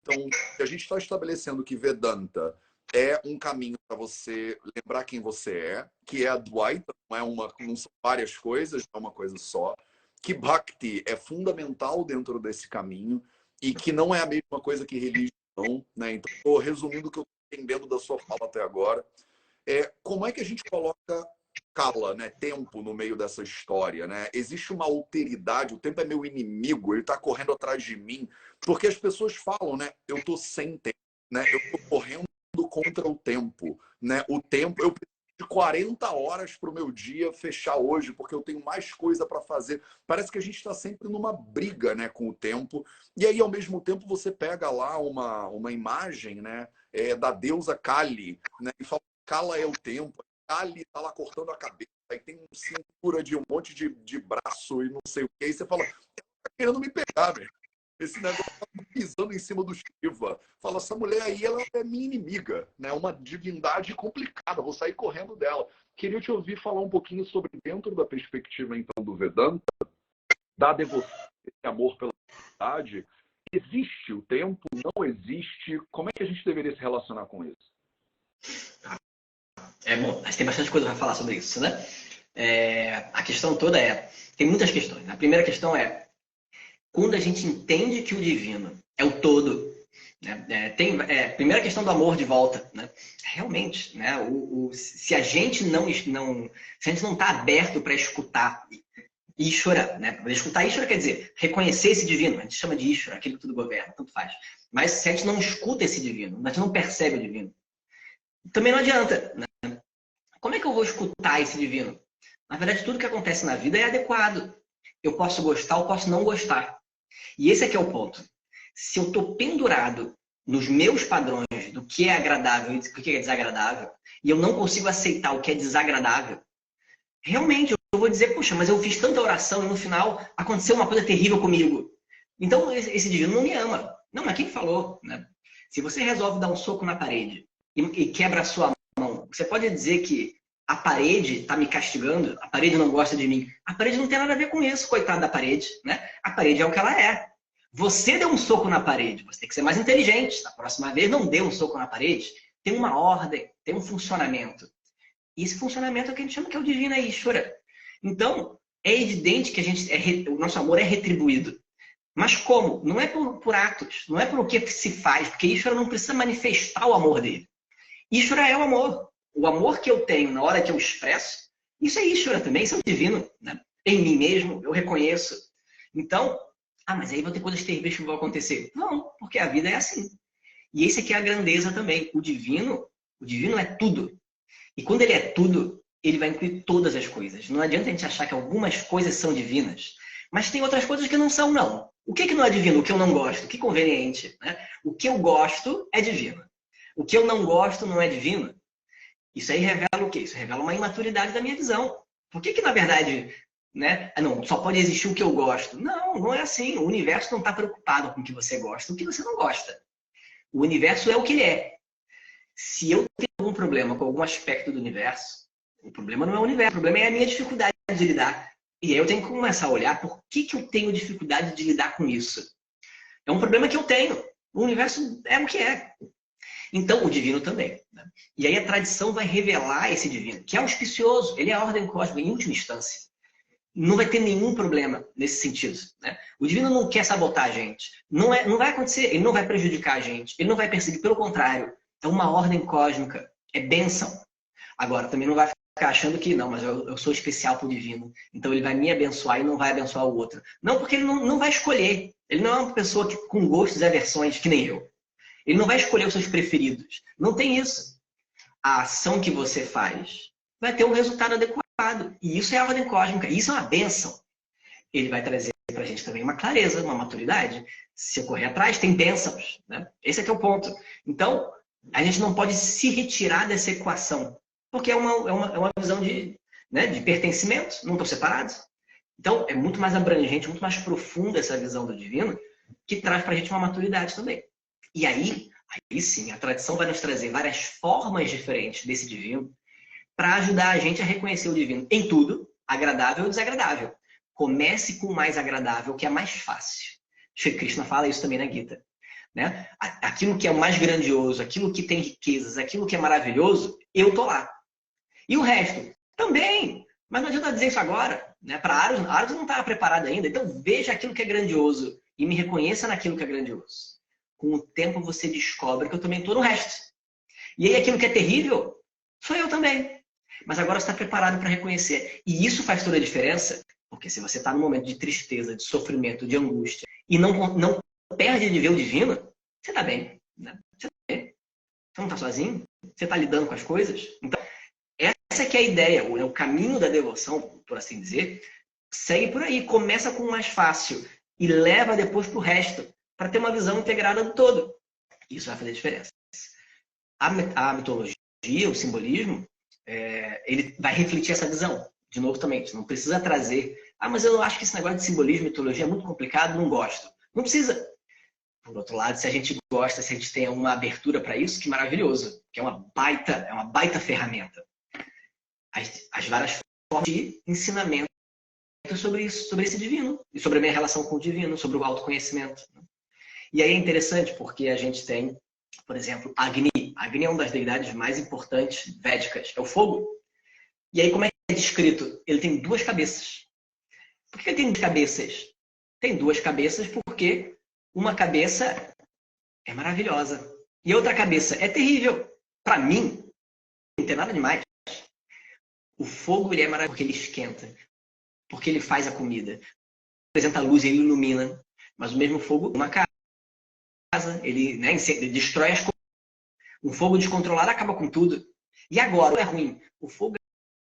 S1: então, a gente está estabelecendo que Vedanta é um caminho para você lembrar quem você é, que é a Dvaita, não, é uma, não são várias coisas, não é uma coisa só. Que Bhakti é fundamental dentro desse caminho e que não é a mesma coisa que religião né? Então, resumindo o que eu estou entendendo da sua fala até agora. É, como é que a gente coloca cala, né, tempo no meio dessa história, né? Existe uma alteridade, o tempo é meu inimigo, ele está correndo atrás de mim, porque as pessoas falam, né? Eu estou sem tempo, né? Eu estou correndo contra o tempo, né? O tempo, eu de 40 horas para o meu dia fechar hoje, porque eu tenho mais coisa para fazer. Parece que a gente está sempre numa briga né, com o tempo. E aí, ao mesmo tempo, você pega lá uma, uma imagem né, é, da deusa Kali né, e fala: Kala é o tempo. Kali está lá cortando a cabeça. Aí tem cintura de um monte de, de braço e não sei o que. Aí você fala: tá querendo me pegar, velho. Esse negócio tá pisando em cima do Shiva. Fala, essa mulher aí, ela é minha inimiga, né? Uma divindade complicada, vou sair correndo dela. Queria te ouvir falar um pouquinho sobre, dentro da perspectiva, então, do Vedanta, da devoção, esse amor pela divindade. Existe o tempo? Não existe? Como é que a gente deveria se relacionar com isso?
S2: É bom, mas tem bastante coisa para falar sobre isso, né? É, a questão toda é, tem muitas questões. A primeira questão é, quando a gente entende que o divino é o todo, né? é, tem é, primeira questão do amor de volta, né? realmente, né? O, o, se a gente não, não se a gente não está aberto para escutar Ishvara, né? Escutar Ishvara quer dizer reconhecer esse divino. A gente chama de Ishvara, aquele que tudo governa, tanto faz. Mas se a gente não escuta esse divino, a gente não percebe o divino, também não adianta. Né? Como é que eu vou escutar esse divino? Na verdade, tudo que acontece na vida é adequado. Eu posso gostar ou posso não gostar. E esse aqui é o ponto. Se eu estou pendurado nos meus padrões do que é agradável e do que é desagradável, e eu não consigo aceitar o que é desagradável, realmente eu vou dizer, puxa, mas eu fiz tanta oração e no final aconteceu uma coisa terrível comigo. Então esse divino não me ama. Não, mas quem falou? Né? Se você resolve dar um soco na parede e, e quebra a sua mão, você pode dizer que a parede está me castigando, a parede não gosta de mim. A parede não tem nada a ver com isso, coitada da parede. Né? A parede é o que ela é. Você deu um soco na parede, você tem que ser mais inteligente. Da próxima vez, não dê um soco na parede. Tem uma ordem, tem um funcionamento. E esse funcionamento é o que a gente chama que é o divino Ishvara. Então, é evidente que a gente é, o nosso amor é retribuído. Mas como? Não é por, por atos, não é por o que se faz, porque Ishvara não precisa manifestar o amor dele. Ishvara é o amor o amor que eu tenho na hora que eu expresso, isso é Ishvara também, isso é o divino. Né? Em mim mesmo, eu reconheço. Então, ah, mas aí vão ter coisas terríveis que vão acontecer. Não, porque a vida é assim. E esse aqui é a grandeza também. O divino, o divino é tudo. E quando ele é tudo, ele vai incluir todas as coisas. Não adianta a gente achar que algumas coisas são divinas, mas tem outras coisas que não são, não. O que, que não é divino? O que eu não gosto? Que conveniente. Né? O que eu gosto é divino. O que eu não gosto não é divino. Isso aí revela o quê? Isso revela uma imaturidade da minha visão. Por que, que na verdade, né? Ah, não, só pode existir o que eu gosto. Não, não é assim. O universo não está preocupado com o que você gosta, o que você não gosta. O universo é o que ele é. Se eu tenho algum problema com algum aspecto do universo, o problema não é o universo, o problema é a minha dificuldade de lidar. E aí eu tenho que começar a olhar por que, que eu tenho dificuldade de lidar com isso. É um problema que eu tenho. O universo é o que é. Então, o divino também. Né? E aí a tradição vai revelar esse divino, que é auspicioso, ele é a ordem cósmica em última instância. Não vai ter nenhum problema nesse sentido. Né? O divino não quer sabotar a gente. Não, é, não vai acontecer, ele não vai prejudicar a gente, ele não vai perseguir, pelo contrário. É uma ordem cósmica, é bênção. Agora, também não vai ficar achando que, não, mas eu, eu sou especial para o divino, então ele vai me abençoar e não vai abençoar o outro. Não, porque ele não, não vai escolher. Ele não é uma pessoa que, com gostos e aversões, que nem eu. Ele não vai escolher os seus preferidos. Não tem isso. A ação que você faz vai ter um resultado adequado. E isso é a ordem cósmica. Isso é uma benção. Ele vai trazer para a gente também uma clareza, uma maturidade. Se eu correr atrás, tem bênçãos. Né? Esse é, é o ponto. Então, a gente não pode se retirar dessa equação. Porque é uma, é uma, é uma visão de, né, de pertencimento. Não estão separados. Então, é muito mais abrangente, muito mais profunda essa visão do divino, que traz para a gente uma maturidade também. E aí, aí sim, a tradição vai nos trazer várias formas diferentes desse divino para ajudar a gente a reconhecer o divino em tudo, agradável ou desagradável. Comece com o mais agradável, que é mais fácil. Shri Krishna fala isso também na Gita. Né? Aquilo que é o mais grandioso, aquilo que tem riquezas, aquilo que é maravilhoso, eu tô lá. E o resto? Também. Mas não adianta dizer isso agora. Né? Para Aros, Aros não estava preparado ainda. Então veja aquilo que é grandioso e me reconheça naquilo que é grandioso com o tempo você descobre que eu também estou no resto. E aí aquilo que é terrível, sou eu também. Mas agora está preparado para reconhecer. E isso faz toda a diferença, porque se você está num momento de tristeza, de sofrimento, de angústia, e não, não perde de ver o divino, você está bem. Né? Você, tá bem. você não está sozinho, você está lidando com as coisas. Então, essa que é a ideia, o, o caminho da devoção, por assim dizer, segue por aí. Começa com o mais fácil e leva depois para o resto, para ter uma visão integrada do todo. Isso vai fazer diferença. A, mitologia, o simbolismo, é, ele vai refletir essa visão. De novo também, não precisa trazer. Ah, mas eu não acho que esse negócio de simbolismo e mitologia é muito complicado, não gosto. Não precisa. Por outro lado, se a gente gosta, se a gente tem uma abertura para isso, que maravilhoso, que é uma baita, é uma baita ferramenta. As, as várias formas de ensinamento sobre isso, sobre esse divino e sobre a minha relação com o divino, sobre o autoconhecimento. E aí é interessante porque a gente tem, por exemplo, Agni. Agni é uma das deidades mais importantes védicas, é o fogo. E aí como é que é descrito? Ele tem duas cabeças. Por que ele tem duas cabeças? Tem duas cabeças porque uma cabeça é maravilhosa e a outra cabeça é terrível. Para mim, não tem nada demais. O fogo ele é maravilhoso porque ele esquenta, porque ele faz a comida. Apresenta luz, ele ilumina. Mas o mesmo fogo, uma casa, ele, né, destrói as coisas. Um fogo descontrolado acaba com tudo. E agora, é ruim. O fogo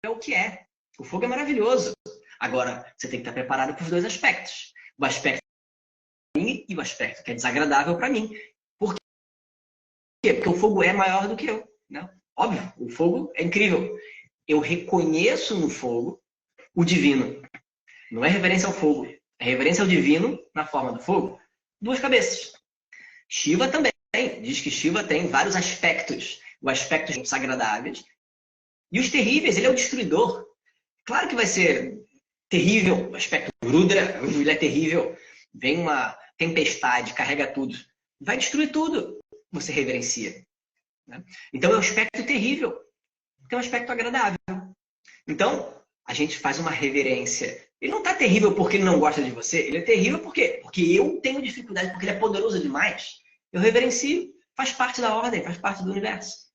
S2: é o que é. O fogo é maravilhoso. Agora, você tem que estar preparado para os dois aspectos. O aspecto mim e o aspecto que é desagradável para mim. Por quê? Porque o fogo é maior do que eu. Né? Óbvio, o fogo é incrível. Eu reconheço no fogo o divino. Não é reverência ao fogo, é reverência ao divino na forma do fogo. Duas cabeças. Shiva também diz que Shiva tem vários aspectos. O aspecto dos agradáveis e os terríveis. Ele é o destruidor. Claro que vai ser terrível o aspecto Rudra, ele é terrível. Vem uma tempestade, carrega tudo. Vai destruir tudo. Você reverencia. Né? Então é um aspecto terrível. Tem um aspecto agradável. Então, a gente faz uma reverência. Ele não está terrível porque ele não gosta de você. Ele é terrível por quê? Porque eu tenho dificuldade, porque ele é poderoso demais. Eu reverencio. Faz parte da ordem, faz parte do universo.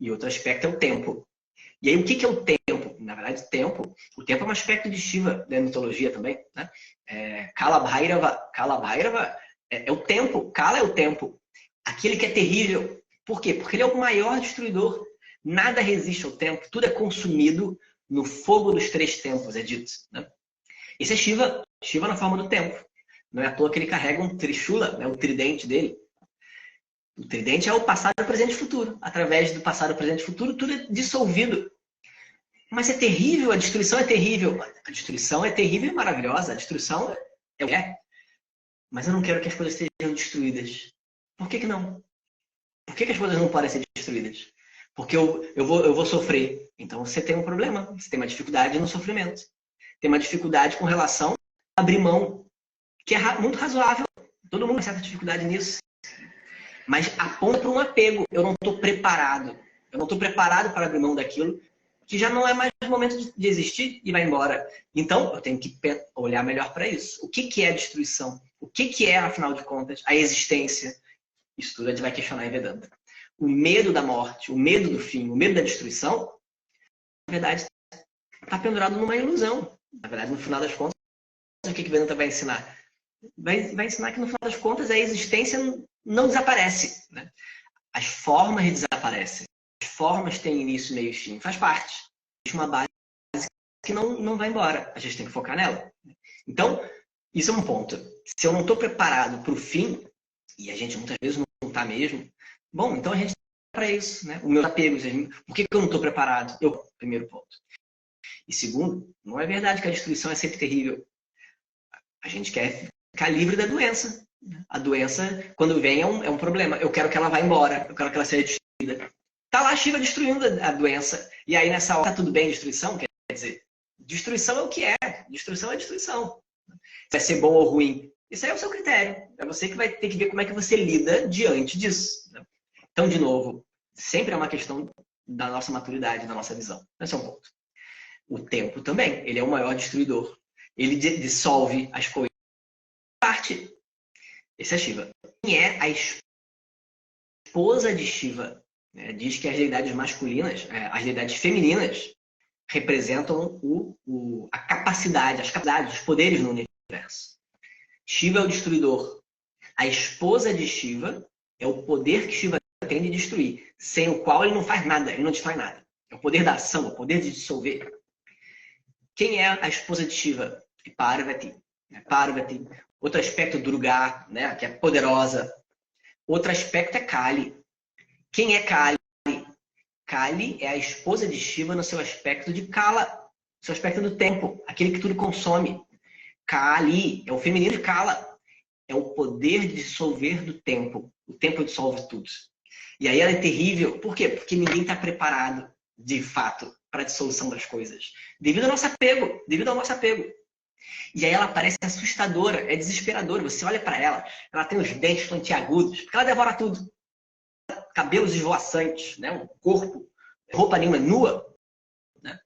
S2: E outro aspecto é o tempo. E aí, o que é o tempo? Na verdade, tempo, o tempo é um aspecto de Shiva da mitologia também. Né? É, Kala Bhairava, Kala Bhairava é, é o tempo. Kala é o tempo. Aquele que é terrível. Por quê? Porque ele é o maior destruidor. Nada resiste ao tempo. Tudo é consumido no fogo dos três tempos, é dito. Né? Esse é Shiva, Shiva na forma do tempo. Não é à toa que ele carrega um trishula, né, o tridente dele. O tridente é o passado, presente e futuro. Através do passado, presente e futuro, tudo é dissolvido. Mas é terrível, a destruição é terrível. A destruição é terrível e maravilhosa. A destruição é o que é. Mas eu não quero que as coisas sejam destruídas. Por que, que não? Por que, que as coisas não podem ser destruídas? Porque eu, eu, vou, eu vou sofrer. Então você tem um problema, você tem uma dificuldade no sofrimento. Tem uma dificuldade com relação a abrir mão, que é muito razoável. Todo mundo tem certa dificuldade nisso. Mas aponta para um apego. Eu não estou preparado. Eu não estou preparado para abrir mão daquilo que já não é mais o momento de existir e vai embora. Então, eu tenho que olhar melhor para isso. O que, que é destruição? O que, que é, afinal de contas, a existência? Isso tudo a gente vai questionar em Vedanta o medo da morte, o medo do fim, o medo da destruição, na verdade, está pendurado numa ilusão. Na verdade, no final das contas, o que, que Vedanta vai ensinar? Vai, vai ensinar que, no final das contas, a existência não desaparece. Né? As formas desaparecem. As formas têm início, meio e fim. Faz parte. Existe uma base que não, não vai embora. A gente tem que focar nela. Então, isso é um ponto. Se eu não estou preparado para o fim, e a gente muitas vezes não está mesmo, Bom, então a gente para isso, né? O meu apego, por que, que eu não estou preparado? Eu, primeiro ponto. E segundo, não é verdade que a destruição é sempre terrível. A gente quer ficar livre da doença. A doença, quando vem, é um, é um problema. Eu quero que ela vá embora, eu quero que ela seja destruída. Tá lá a Shiva destruindo a doença. E aí nessa hora, tá tudo bem destruição? Quer dizer, destruição é o que é. Destruição é destruição. Vai ser bom ou ruim. Isso aí é o seu critério. É você que vai ter que ver como é que você lida diante disso. Né? Então, de novo, sempre é uma questão da nossa maturidade, da nossa visão. Esse é um ponto. O tempo também, ele é o maior destruidor. Ele dissolve as coisas. Parte. Esse é Shiva. Quem é a esposa de Shiva? É, diz que as deidades masculinas, é, as deidades femininas, representam o, o, a capacidade, as capacidades, os poderes no universo. Shiva é o destruidor. A esposa de Shiva é o poder que Shiva pretende destruir, sem o qual ele não faz nada, ele não destrói nada. É o poder da ação, o poder de dissolver. Quem é a esposa de Shiva? É Parvati. Né? Parvati. Outro aspecto, Durga, né? que é poderosa. Outro aspecto é Kali. Quem é Kali? Kali é a esposa de Shiva no seu aspecto de Kala, seu aspecto do tempo, aquele que tudo consome. Kali é o feminino de Kala, é o poder de dissolver do tempo. O tempo dissolve tudo. E aí ela é terrível. Por quê? Porque ninguém está preparado, de fato, para a dissolução das coisas. Devido ao nosso apego. Devido ao nosso apego. E aí ela parece assustadora, é desesperadora. Você olha para ela, ela tem os dentes pontiagudos, porque ela devora tudo. Cabelos esvoaçantes, né? um corpo, roupa nenhuma, nua. Né?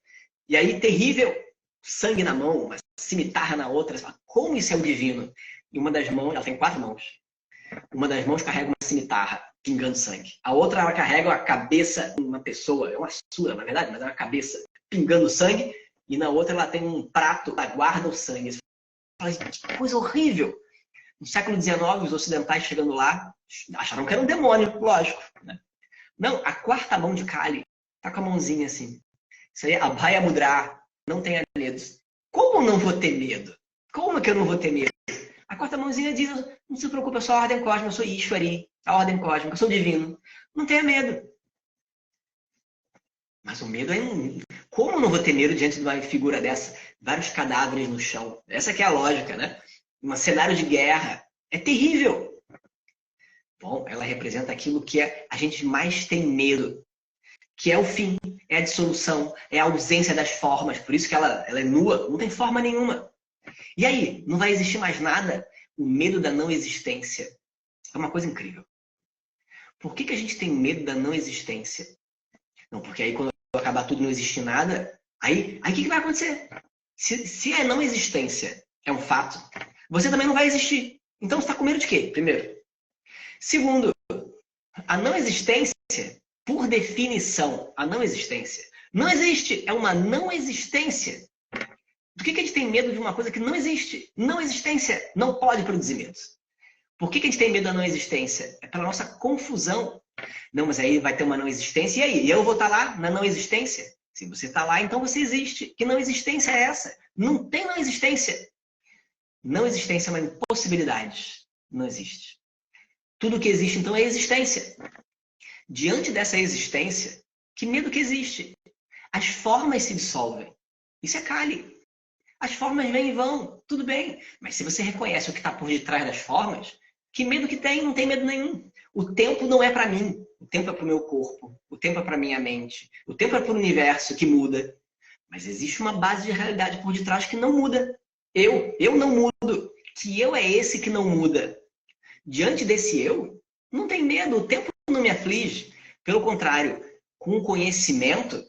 S2: E aí, terrível, sangue na mão, uma cimitarra na outra. Fala, Como isso é o divino? E uma das mãos, ela tem quatro mãos. Uma das mãos carrega uma cimitarra, pingando sangue. A outra, ela carrega a cabeça de uma pessoa, é uma sura, na verdade, mas é uma cabeça, pingando sangue. E na outra, ela tem um prato, ela guarda o sangue. Fala, que coisa horrível! No século XIX, os ocidentais chegando lá, acharam que era um demônio, lógico. Né? Não, a quarta mão de Kali tá com a mãozinha assim. Isso aí é Abhaya Mudra. Não tenha medo. Como não vou ter medo? Como que eu não vou ter medo? A quarta mãozinha diz: não se preocupe, eu sou a ordem cósmica, eu sou Ishwari, a ordem cósmica, eu sou divino. Não tenha medo. Mas o medo é um. Como não vou ter medo diante de uma figura dessa? Vários cadáveres no chão. Essa que é a lógica, né? Um cenário de guerra. É terrível. Bom, ela representa aquilo que é, a gente mais tem medo, que é o fim, é a dissolução, é a ausência das formas. Por isso que ela, ela é nua, não tem forma nenhuma. E aí, não vai existir mais nada? O medo da não existência. É uma coisa incrível. Por que, que a gente tem medo da não existência? Não, porque aí quando acabar tudo não existir nada, aí o que, que vai acontecer? Se, se a não existência é um fato, você também não vai existir. Então você está com medo de quê? Primeiro. Segundo, a não existência, por definição, a não existência, não existe. É uma não existência. Por que, que a gente tem medo de uma coisa que não existe? Não existência não pode produzir medo. Por que, que a gente tem medo da não existência? É pela nossa confusão. Não, mas aí vai ter uma não existência, e aí? E eu vou estar lá na não existência? Se você está lá, então você existe. Que não existência é essa? Não tem não existência. Não existência é uma impossibilidade. Não existe. Tudo que existe, então, é existência. Diante dessa existência, que medo que existe? As formas se dissolvem. Isso é Kali. As formas vêm e vão, tudo bem. Mas se você reconhece o que está por detrás das formas, que medo que tem? Não tem medo nenhum. O tempo não é para mim. O tempo é para o meu corpo. O tempo é para minha mente. O tempo é para o universo que muda. Mas existe uma base de realidade por detrás que não muda. Eu, eu não mudo. Que eu é esse que não muda. Diante desse eu, não tem medo. O tempo não me aflige. Pelo contrário, com o conhecimento,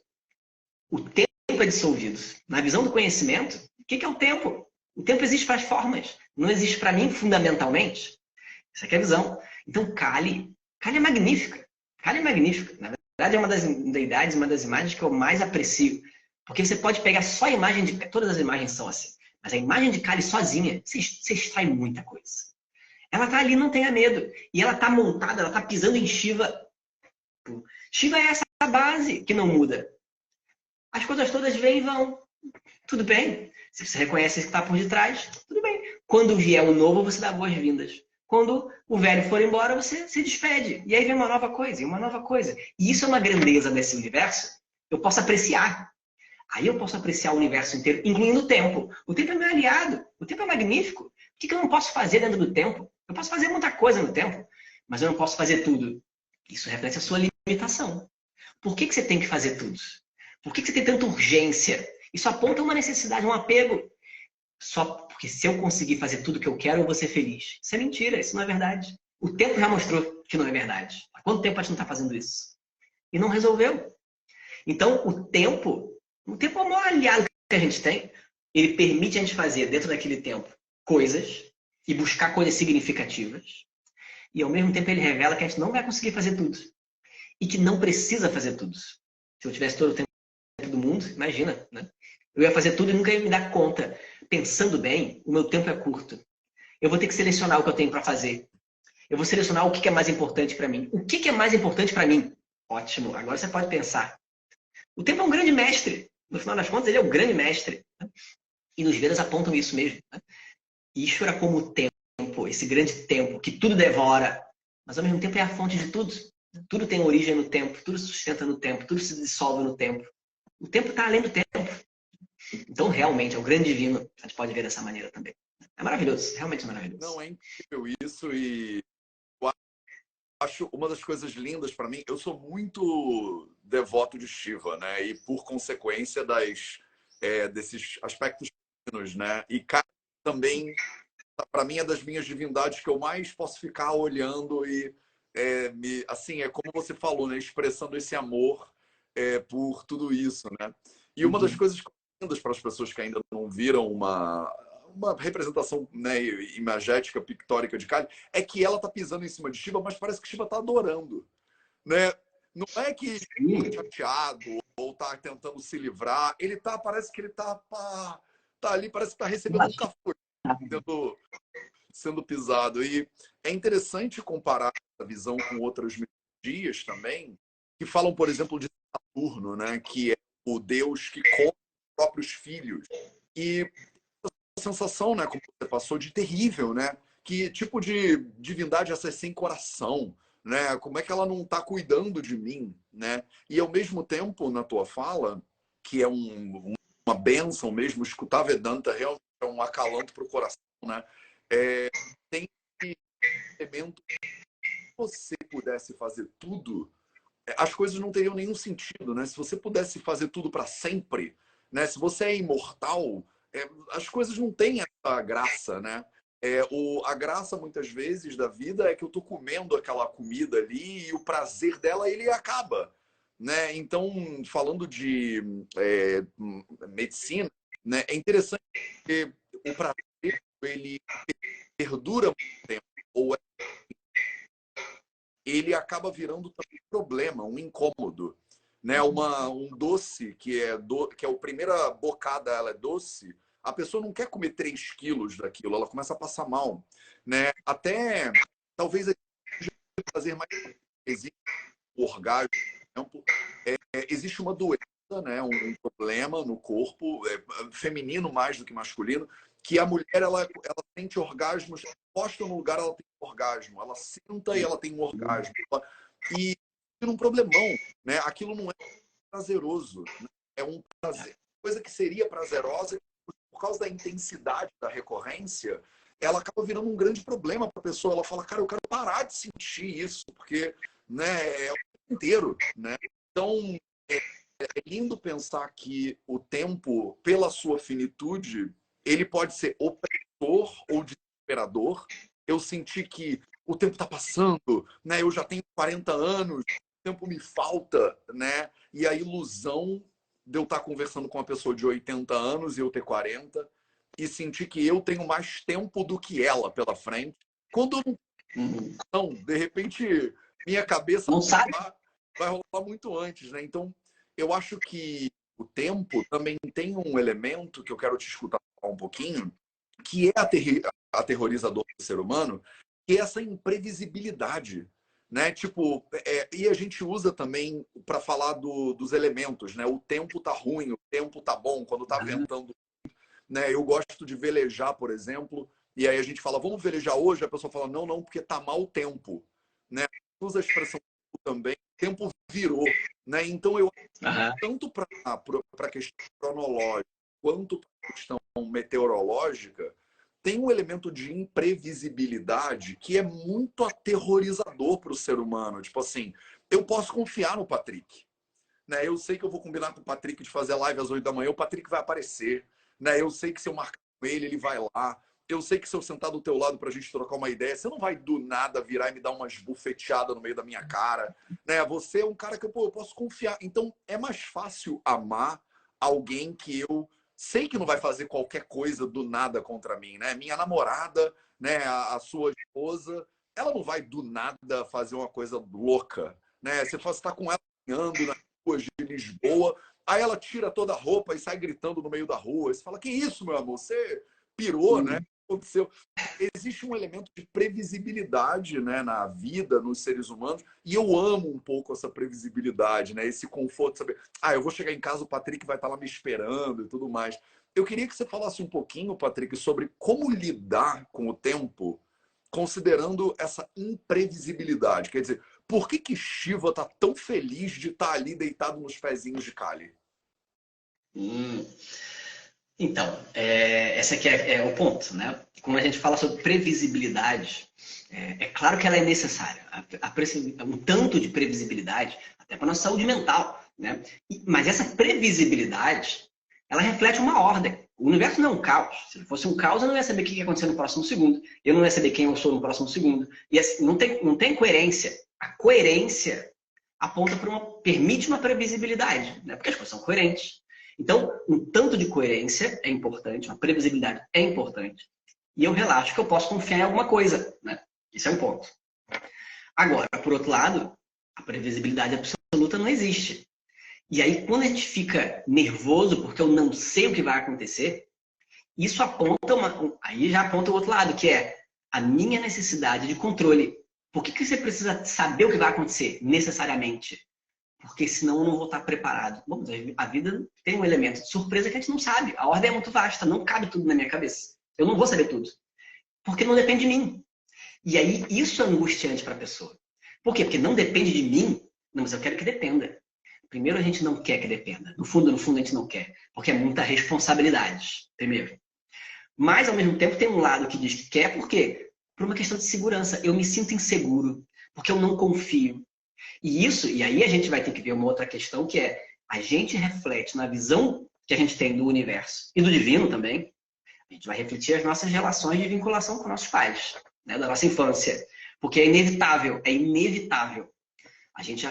S2: o tempo é dissolvido. Na visão do conhecimento, o que é o tempo? O tempo existe para as formas, não existe para mim fundamentalmente. Essa é a visão. Então, Kali, Kali é magnífica. Kali é magnífica. Na verdade, é uma das deidades, uma das imagens que eu mais aprecio. Porque você pode pegar só a imagem de. Todas as imagens são assim. Mas a imagem de Kali sozinha, você, você extrai muita coisa. Ela está ali, não tenha medo. E ela está montada, ela está pisando em Shiva. Shiva é essa base que não muda. As coisas todas vêm e vão. Tudo bem. Se você reconhece que está por detrás, tudo bem. Quando vier o novo, você dá boas-vindas. Quando o velho for embora, você se despede. E aí vem uma nova coisa, e uma nova coisa. E isso é uma grandeza desse universo. Eu posso apreciar. Aí eu posso apreciar o universo inteiro, incluindo o tempo. O tempo é meu aliado. O tempo é magnífico. O que eu não posso fazer dentro do tempo? Eu posso fazer muita coisa no tempo, mas eu não posso fazer tudo. Isso reflete a sua limitação. Por que, que você tem que fazer tudo? Por que, que você tem tanta urgência? Isso aponta uma necessidade, um apego. Só porque se eu conseguir fazer tudo que eu quero, eu vou ser feliz. Isso é mentira, isso não é verdade. O tempo já mostrou que não é verdade. Há quanto tempo a gente não está fazendo isso? E não resolveu. Então, o tempo, o tempo é o maior aliado que a gente tem. Ele permite a gente fazer, dentro daquele tempo, coisas e buscar coisas significativas. E, ao mesmo tempo, ele revela que a gente não vai conseguir fazer tudo. E que não precisa fazer tudo. Se eu tivesse todo o tempo do mundo, imagina, né? Eu ia fazer tudo e nunca ia me dar conta. Pensando bem, o meu tempo é curto. Eu vou ter que selecionar o que eu tenho para fazer. Eu vou selecionar o que é mais importante para mim. O que é mais importante para mim? Ótimo. Agora você pode pensar. O tempo é um grande mestre. No final das contas, ele é o grande mestre. Né? E nos Vedas apontam isso mesmo. Né? Ishvara como o tempo, esse grande tempo que tudo devora, mas ao mesmo tempo é a fonte de tudo. Tudo tem origem no tempo, tudo se sustenta no tempo, tudo se dissolve no tempo. O tempo está além do tempo. Então, realmente, é o grande divino. A gente pode ver dessa maneira também. É maravilhoso, realmente é maravilhoso.
S1: Não, é incrível isso e acho uma das coisas lindas para mim. Eu sou muito devoto de Shiva, né? E por consequência das é, desses aspectos divinos, né? E também para mim é das minhas divindades que eu mais posso ficar olhando e é, me, assim é como você falou, né? Expressando esse amor é, por tudo isso, né? E uma das uhum. coisas lindas para as pessoas que ainda não viram uma uma representação né, imagética, pictórica de Kali, é que ela tá pisando em cima de Shiva, mas parece que Shiva tá adorando. Né? Não é que ele tá chateado ou tá tentando se livrar. Ele tá, parece que ele tá, pá, tá ali, parece que tá recebendo um café sendo, sendo pisado. E é interessante comparar essa visão com outras mitologias também, que falam, por exemplo, de Saturno, né? que é o deus que come os próprios filhos. E sensação, né, como você passou, de terrível, né? Que tipo de divindade essa é sem coração, né? Como é que ela não está cuidando de mim, né? E ao mesmo tempo, na tua fala, que é um, uma benção mesmo, escutar Vedanta realmente é um acalanto para o coração, né? É, tem elemento se você pudesse fazer tudo, é, as coisas não teriam nenhum sentido, né? Se você pudesse fazer tudo para sempre, né? Se você é imortal, é, as coisas não têm essa graça, né? É, o, a graça, muitas vezes, da vida é que eu tô comendo aquela comida ali e o prazer dela, ele acaba, né? Então, falando de é, medicina, né, é interessante que o prazer, ele perdura muito tempo, ou é, ele acaba virando também um problema, um incômodo. Né, uma, um doce que é, do, que é a primeira bocada ela é doce, a pessoa não quer comer 3 quilos daquilo, ela começa a passar mal. Né? Até talvez fazer mais existe orgasmo, é, existe uma doença, né? um, um problema no corpo, é, feminino mais do que masculino, que a mulher ela, ela sente orgasmos, posta no lugar ela tem orgasmo, ela senta e ela tem um orgasmo. E um problemão, né? Aquilo não é prazeroso, né? é um prazer, coisa que seria prazerosa por causa da intensidade da recorrência, ela acaba virando um grande problema para a pessoa. Ela fala, cara, eu quero parar de sentir isso, porque né, é o tempo inteiro. Né? Então, é, é lindo pensar que o tempo, pela sua finitude, ele pode ser opressor ou desesperador. Eu senti que o tempo está passando, né? eu já tenho 40 anos, tempo me falta, né? e a ilusão de eu estar conversando com uma pessoa de 80 anos e eu ter 40 e sentir que eu tenho mais tempo do que ela pela frente. Quando eu não, não de repente, minha cabeça
S2: não sabe.
S1: vai rolar muito antes, né? Então, eu acho que o tempo também tem um elemento que eu quero te escutar um pouquinho, que é aterrorizador do ser humano, que é essa imprevisibilidade né? Tipo, é, e a gente usa também para falar do, dos elementos, né? O tempo tá ruim, o tempo tá bom, quando tá ventando. Né? Eu gosto de velejar, por exemplo, e aí a gente fala, vamos velejar hoje? A pessoa fala, não, não, porque tá mau tempo. Né? Usa a expressão também, tempo virou. Né? Então, eu uhum. tanto para a questão cronológica quanto para a questão meteorológica, tem um elemento de imprevisibilidade que é muito aterrorizador para o ser humano. Tipo assim, eu posso confiar no Patrick. Né? Eu sei que eu vou combinar com o Patrick de fazer live às 8 da manhã, o Patrick vai aparecer. Né? Eu sei que se eu marcar com ele, ele vai lá. Eu sei que se eu sentar do teu lado para a gente trocar uma ideia, você não vai do nada virar e me dar umas bufeteadas no meio da minha cara. Né? Você é um cara que pô, eu posso confiar. Então, é mais fácil amar alguém que eu sei que não vai fazer qualquer coisa do nada contra mim, né? Minha namorada, né, a, a sua esposa, ela não vai do nada fazer uma coisa louca, né? Você está com ela andando nas ruas de Lisboa, aí ela tira toda a roupa e sai gritando no meio da rua. Você fala: "Que isso, meu amor? Você pirou, né? Aconteceu. Existe um elemento de previsibilidade né, na vida, nos seres humanos, e eu amo um pouco essa previsibilidade, né, esse conforto saber, ah, eu vou chegar em casa, o Patrick vai estar lá me esperando e tudo mais. Eu queria que você falasse um pouquinho, Patrick, sobre como lidar com o tempo, considerando essa imprevisibilidade. Quer dizer, por que que Shiva está tão feliz de estar ali deitado nos pezinhos de Kali?
S2: Hum. Então, é, esse aqui é, é, o ponto, né? Quando a gente fala sobre previsibilidade, é, é claro que ela é necessária. A, a, um tanto de previsibilidade, até para a nossa saúde mental, né? E, mas essa previsibilidade, ela reflete uma ordem. O universo não é um caos. Se fosse um caos, eu não ia saber o que ia acontecer no próximo segundo. Eu não ia saber quem eu sou no próximo segundo. E assim, não tem, não tem coerência. A coerência aponta para uma permite uma previsibilidade, né? Porque as coisas são coerentes. Então, um tanto de coerência é importante, uma previsibilidade é importante. E eu relaxo que eu posso confiar em alguma coisa. Né? Isso é um ponto. Agora, por outro lado, a previsibilidade absoluta não existe. E aí, quando a gente fica nervoso porque eu não sei o que vai acontecer, isso aponta uma. Aí já aponta o outro lado, que é a minha necessidade de controle. Por que, que você precisa saber o que vai acontecer necessariamente? Porque senão eu não vou estar preparado. Bom, a vida tem um elemento de surpresa que a gente não sabe. A ordem é muito vasta, não cabe tudo na minha cabeça. Eu não vou saber tudo, porque não depende de mim. E aí isso é angustiante para a pessoa. Por quê? Porque não depende de mim. Não, mas eu quero que dependa. Primeiro a gente não quer que dependa. No fundo, no fundo a gente não quer, porque é muita responsabilidade. Primeiro. Mas ao mesmo tempo tem um lado que diz que quer, por quê? Por uma questão de segurança. Eu me sinto inseguro, porque eu não confio, e isso, e aí a gente vai ter que ver uma outra questão que é a gente reflete na visão que a gente tem do universo e do divino também. A gente vai refletir as nossas relações de vinculação com nossos pais, né, da nossa infância, porque é inevitável, é inevitável. A gente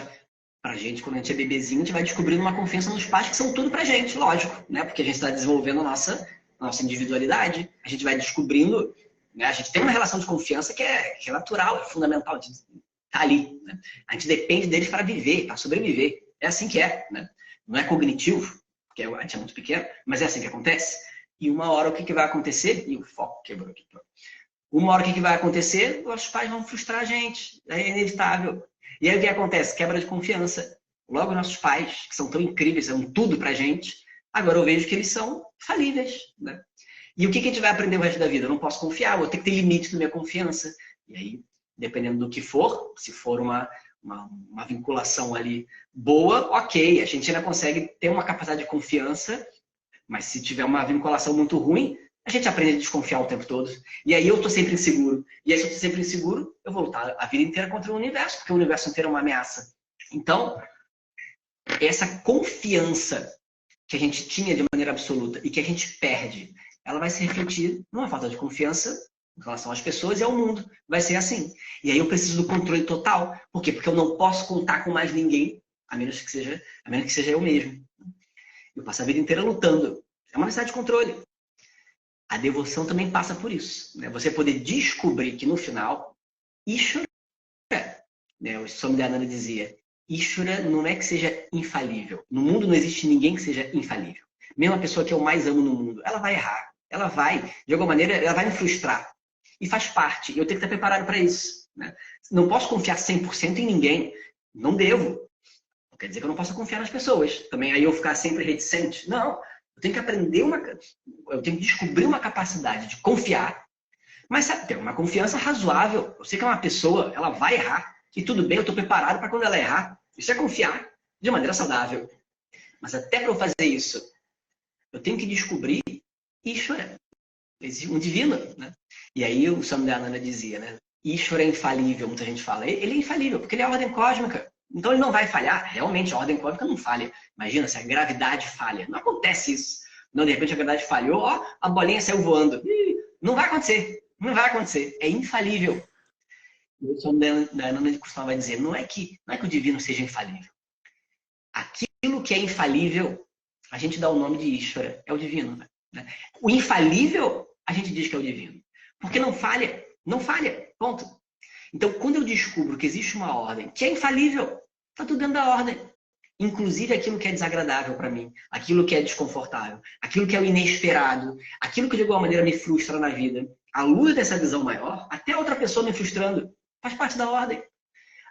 S2: pra gente, quando a gente é bebezinho, a gente vai descobrindo uma confiança nos pais que são tudo pra gente, lógico, né? Porque a gente está desenvolvendo a nossa, a nossa individualidade, a gente vai descobrindo, né? A gente tem uma relação de confiança que é, que é natural, é fundamental tá ali. Né? A gente depende deles para viver, para sobreviver. É assim que é. Né? Não é cognitivo, porque a gente é muito pequeno, mas é assim que acontece. E uma hora o que, que vai acontecer? E o foco quebrou aqui. Uma hora o que, que vai acontecer? Os pais vão frustrar a gente. É inevitável. E aí o que acontece? Quebra de confiança. Logo, nossos pais, que são tão incríveis, são tudo pra gente, agora eu vejo que eles são falíveis. Né? E o que, que a gente vai aprender o resto da vida? Eu não posso confiar, vou ter que ter limite na minha confiança. E aí dependendo do que for, se for uma, uma, uma, vinculação ali boa, ok, a gente ainda consegue ter uma capacidade de confiança, mas se tiver uma vinculação muito ruim, a gente aprende a desconfiar o tempo todo. E aí eu estou sempre inseguro. E aí se eu estou sempre inseguro, eu vou lutar a vida inteira contra o universo, porque o universo inteiro é uma ameaça. Então, essa confiança que a gente tinha de maneira absoluta e que a gente perde, ela vai se refletir numa falta de confiança em relação às pessoas e ao mundo. Vai ser assim. E aí eu preciso do controle total. Por quê? Porque eu não posso contar com mais ninguém, a menos que seja, a menos que seja eu mesmo. Eu passo a vida inteira lutando. É uma necessidade de controle. A devoção também passa por isso. Né? Você poder descobrir que no final, Ishura, né? o Swami Dayananda dizia, Ishura não é que seja infalível. No mundo não existe ninguém que seja infalível. Mesmo a pessoa que eu mais amo no mundo, ela vai errar. Ela vai, de alguma maneira, ela vai me frustrar e faz parte. Eu tenho que estar preparado para isso. Né? Não posso confiar 100% em ninguém. Não devo. Não quer dizer que eu não possa confiar nas pessoas. Também aí eu ficar sempre reticente. Não. Eu tenho que aprender uma. Eu tenho que descobrir uma capacidade de confiar. Mas sabe, ter uma confiança razoável. Eu sei que é uma pessoa, ela vai errar. E tudo bem, eu estou preparado para quando ela errar. Isso é confiar de maneira saudável. Mas até para eu fazer isso, eu tenho que descobrir e chorar um divino, né? E aí o Samudhanana dizia, né? Ishvara é infalível, muita gente fala. Ele é infalível, porque ele é a ordem cósmica. Então ele não vai falhar. Realmente, a ordem cósmica não falha. Imagina se a gravidade falha. Não acontece isso. Não, de repente a gravidade falhou, ó, a bolinha saiu voando. Não vai acontecer. Não vai acontecer. É infalível. O Samudhanana costumava dizer, não é, que, não é que o divino seja infalível. Aquilo que é infalível, a gente dá o nome de Ishvara. É o divino. Né? O infalível a gente diz que é o divino. Porque não falha, não falha, ponto. Então, quando eu descubro que existe uma ordem que é infalível, está tudo dentro da ordem. Inclusive aquilo que é desagradável para mim, aquilo que é desconfortável, aquilo que é o inesperado, aquilo que de alguma maneira me frustra na vida. à luz dessa visão maior, até outra pessoa me frustrando. Faz parte da ordem.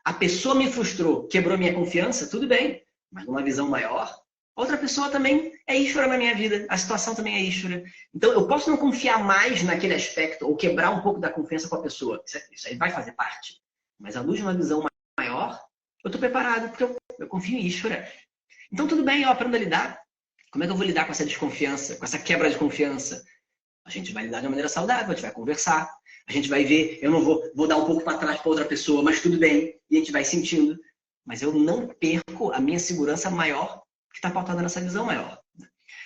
S2: A pessoa me frustrou, quebrou minha confiança, tudo bem. Mas numa visão maior, outra pessoa também é Ishvara na minha vida. A situação também é Ishvara. Então, eu posso não confiar mais naquele aspecto ou quebrar um pouco da confiança com a pessoa. Isso aí vai fazer parte. Mas à luz de uma visão maior, eu estou preparado, porque eu, eu confio em Ishvara. Então, tudo bem, eu aprendo a lidar. Como é que eu vou lidar com essa desconfiança, com essa quebra de confiança? A gente vai lidar de uma maneira saudável, a gente vai conversar, a gente vai ver, eu não vou, vou dar um pouco para trás para outra pessoa, mas tudo bem, e a gente vai sentindo. Mas eu não perco a minha segurança maior que está pautada nessa visão maior.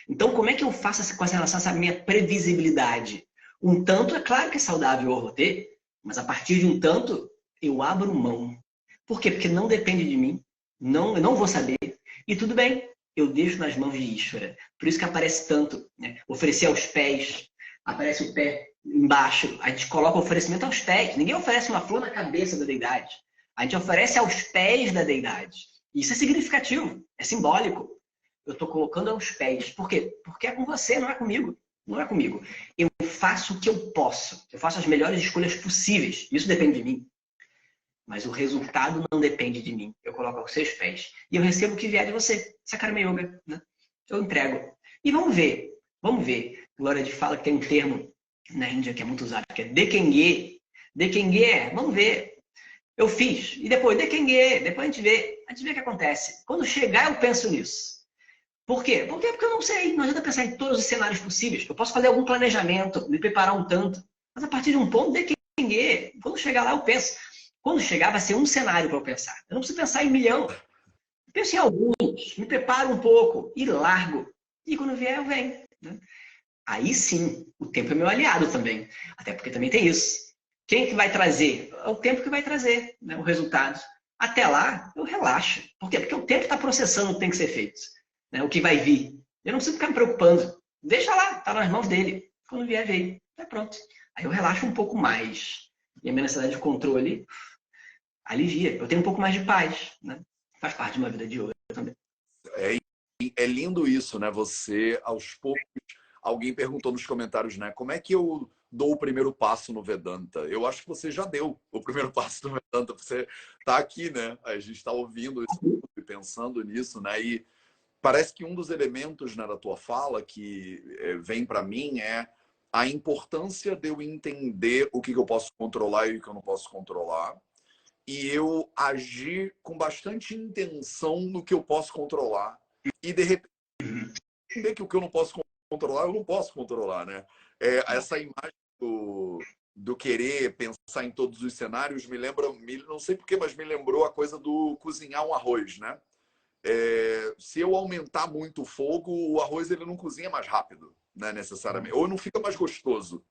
S2: Então, como é que eu faço com relação essa minha previsibilidade? Um tanto, é claro que é saudável eu vou ter, mas a partir de um tanto, eu abro mão. Por quê? Porque não depende de mim, não, eu não vou saber, e tudo bem, eu deixo nas mãos de Ishvara. Por isso que aparece tanto, né? oferecer aos pés, aparece o pé embaixo, a gente coloca o oferecimento aos pés. Ninguém oferece uma flor na cabeça da deidade. A gente oferece aos pés da deidade. Isso é significativo, é simbólico. Eu estou colocando aos pés. Por quê? Porque é com você, não é comigo. Não é comigo. Eu faço o que eu posso. Eu faço as melhores escolhas possíveis. Isso depende de mim. Mas o resultado não depende de mim. Eu coloco aos seus pés. E eu recebo o que vier de você. Sakarma Yoga. Né? Eu entrego. E vamos ver. Vamos ver. Glória de fala que tem um termo na Índia que é muito usado, que é Dekenge. Dekenge é, vamos ver. Eu fiz. E depois, Dekenge. Depois a gente vê. A gente vê o que acontece. Quando chegar, eu penso nisso. Por quê? Por quê? Porque eu não sei. Não adianta pensar em todos os cenários possíveis. Eu posso fazer algum planejamento, me preparar um tanto. Mas a partir de um ponto, Dekenge. Quando chegar lá, eu penso. Quando chegar, vai ser um cenário para eu pensar. Eu não preciso pensar em milhão. Eu penso em alguns, me preparo um pouco e largo. E quando vier, eu venho. Né? Aí sim, o tempo é meu aliado também. Até porque também tem isso. Quem que vai trazer? É o tempo que vai trazer né, o resultado. Até lá, eu relaxo. Por quê? Porque o tempo está processando o que tem que ser feito. Né, o que vai vir. Eu não preciso ficar me preocupando. Deixa lá, está nas mãos dele. Quando vier, veio. É pronto. Aí eu relaxo um pouco mais. E a minha necessidade de controle alivia. Eu tenho um pouco mais de paz. Né? Faz parte de uma vida de hoje também.
S1: É, é lindo isso, né? Você, aos poucos, alguém perguntou nos comentários, né? Como é que eu dou o primeiro passo no Vedanta? Eu acho que você já deu o primeiro passo no Vedanta. Você está aqui, né? A gente está ouvindo isso e pensando nisso, né? E parece que um dos elementos né, da tua fala que é, vem para mim é a importância de eu entender o que, que eu posso controlar e o que eu não posso controlar e eu agir com bastante intenção no que eu posso controlar e de repente entender que o que eu não posso controlar eu não posso controlar, né? É, essa imagem do, do querer pensar em todos os cenários me lembra, me, não sei porquê, mas me lembrou a coisa do cozinhar um arroz, né? É, se eu aumentar muito o fogo, o arroz ele não cozinha mais rápido, né, necessariamente, ou não fica mais gostoso.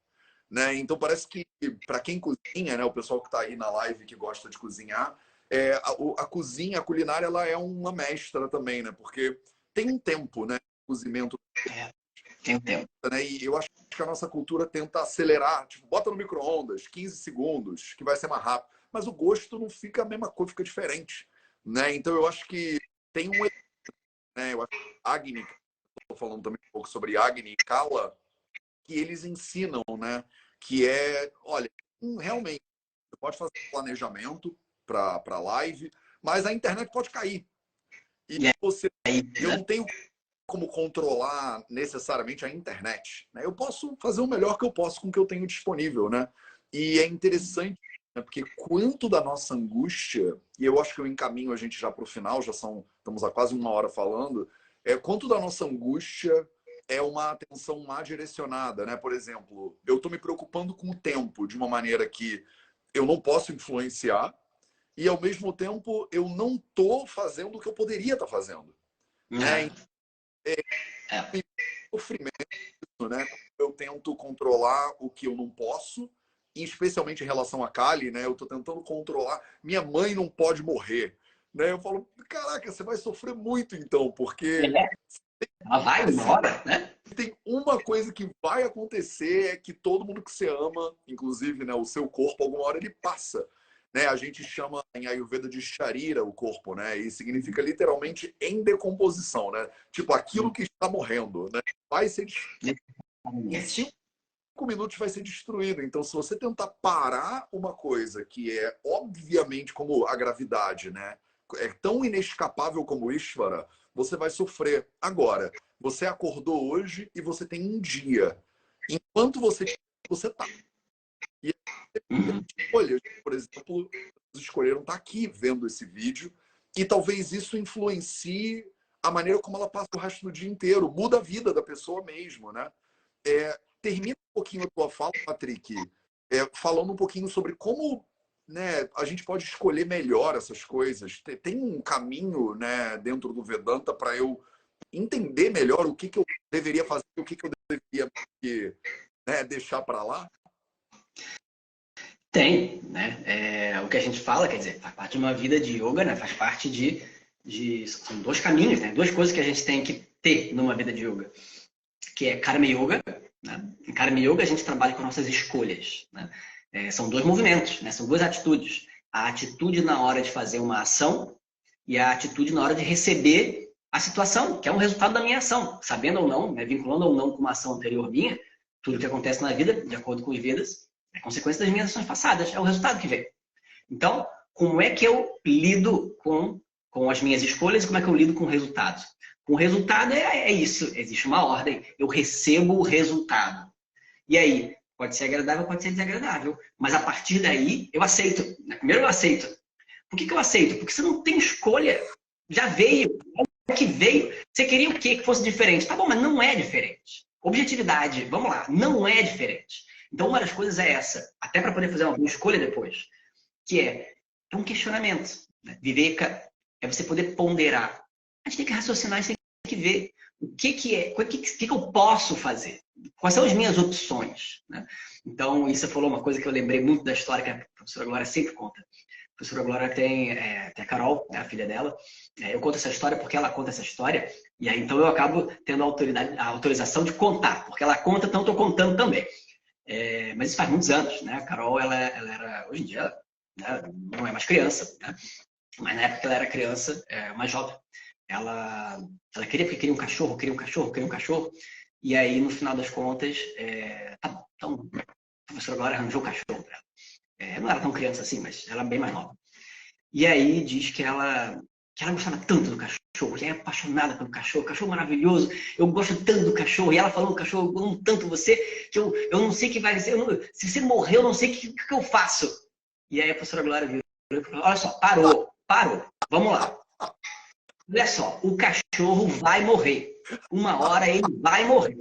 S1: Né? Então parece que para quem cozinha, né, o pessoal que está aí na live que gosta de cozinhar, é, a, a, cozinha, a culinária, ela é uma mestra também, né? Porque tem um tempo, né? Cozimento.
S2: É, tem um tempo.
S1: Né? E eu acho que a nossa cultura tenta acelerar, tipo, bota no micro-ondas, 15 segundos, que vai ser mais rápido. Mas o gosto não fica a mesma coisa, fica diferente. Né? Então eu acho que tem um. Né? Eu acho que Agni, estou falando também um pouco sobre Agni e Kala, que eles ensinam, né? Que é, olha, realmente, você pode fazer planejamento para a live, mas a internet pode cair. E você, eu não tenho como controlar necessariamente a internet. Né? Eu posso fazer o melhor que eu posso com o que eu tenho disponível, né? E é interessante, né? porque quanto da nossa angústia, e eu acho que eu encaminho a gente já para o final, já são, estamos há quase uma hora falando, é quanto da nossa angústia é uma atenção má direcionada, né? Por exemplo, eu estou me preocupando com o tempo de uma maneira que eu não posso influenciar e ao mesmo tempo eu não estou fazendo o que eu poderia estar tá fazendo. Né?
S2: É. É,
S1: é. Sofrimento, né? Eu tento controlar o que eu não posso, especialmente em relação a Kali, né? Eu estou tentando controlar. Minha mãe não pode morrer. Né? Eu falo, caraca, você vai sofrer muito então, porque
S2: é. Ela vai embora, né?
S1: Tem uma coisa que vai acontecer é que todo mundo que você ama, inclusive né, o seu corpo, alguma hora ele passa. Né? A gente chama em Ayurveda de sharira o corpo, né? E significa literalmente em decomposição, né? Tipo, aquilo que está morrendo, né? Vai ser minutos vai ser destruído. Então, se você tentar parar uma coisa que é obviamente como a gravidade, né? É tão inescapável como Ishvara, você vai sofrer. Agora, você acordou hoje e você tem um dia. Enquanto você você tá. E escolhas, por exemplo, escolheram estar tá aqui vendo esse vídeo e talvez isso influencie a maneira como ela passa o resto do dia inteiro, muda a vida da pessoa mesmo, né? É, termina um pouquinho a tua fala, Patrick, é, falando um pouquinho sobre como né, a gente pode escolher melhor essas coisas. Tem um caminho né, dentro do Vedanta para eu entender melhor o que, que eu deveria fazer, o que, que eu deveria né, deixar para lá?
S2: Tem, né? É, o que a gente fala, quer dizer, faz parte de uma vida de yoga, né? Faz parte de, de são dois caminhos, né? Duas coisas que a gente tem que ter numa vida de yoga, que é karma yoga. Né? Em karma yoga a gente trabalha com nossas escolhas. Né? É, são dois movimentos, né? São duas atitudes. A atitude na hora de fazer uma ação e a atitude na hora de receber a situação, que é um resultado da minha ação, sabendo ou não, né? vinculando ou não com uma ação anterior minha, tudo que acontece na vida, de acordo com os Vedas, é consequência das minhas ações passadas, é o resultado que vem. Então, como é que eu lido com, com as minhas escolhas e como é que eu lido com o resultado? O resultado é, é isso, existe uma ordem, eu recebo o resultado. E aí, pode ser agradável, pode ser desagradável, mas a partir daí eu aceito. Primeiro eu aceito. Por que, que eu aceito? Porque você não tem escolha, já veio, que veio. Você queria o quê que fosse diferente? Tá bom, mas não é diferente. Objetividade, vamos lá, não é diferente. Então, uma das coisas é essa, até para poder fazer uma escolha depois, que é, um questionamento. Né? Viveca é você poder ponderar. A gente tem que raciocinar, gente tem que ver o que, que é, o que, que, que eu posso fazer, quais são as minhas opções. Né? Então, isso falou uma coisa que eu lembrei muito da história que a professora Glória sempre conta. A professora Glória tem, é, tem a Carol, né, a filha dela. É, eu conto essa história porque ela conta essa história, e aí então eu acabo tendo a, autoridade, a autorização de contar, porque ela conta, então estou contando também. É, mas isso faz muitos anos, né? A Carol, ela, ela era, hoje em dia, né, não é mais criança, né? Mas na época ela era criança, é, mais jovem, ela, ela queria porque queria um cachorro, queria um cachorro, queria um cachorro. E aí, no final das contas, é, tá, então, a professora agora arranjou o cachorro para ela. É, não era tão criança assim, mas ela é bem mais nova. E aí diz que ela, que ela gostava tanto do cachorro cachorro, é apaixonada pelo cachorro, cachorro maravilhoso, eu gosto tanto do cachorro, e ela do cachorro, eu amo tanto você, que eu, eu não sei o que vai ser, se você morrer, eu não sei o que, que eu faço. E aí a professora Glória falou, olha só, parou, parou, vamos lá. Olha só, o cachorro vai morrer. Uma hora ele vai morrer.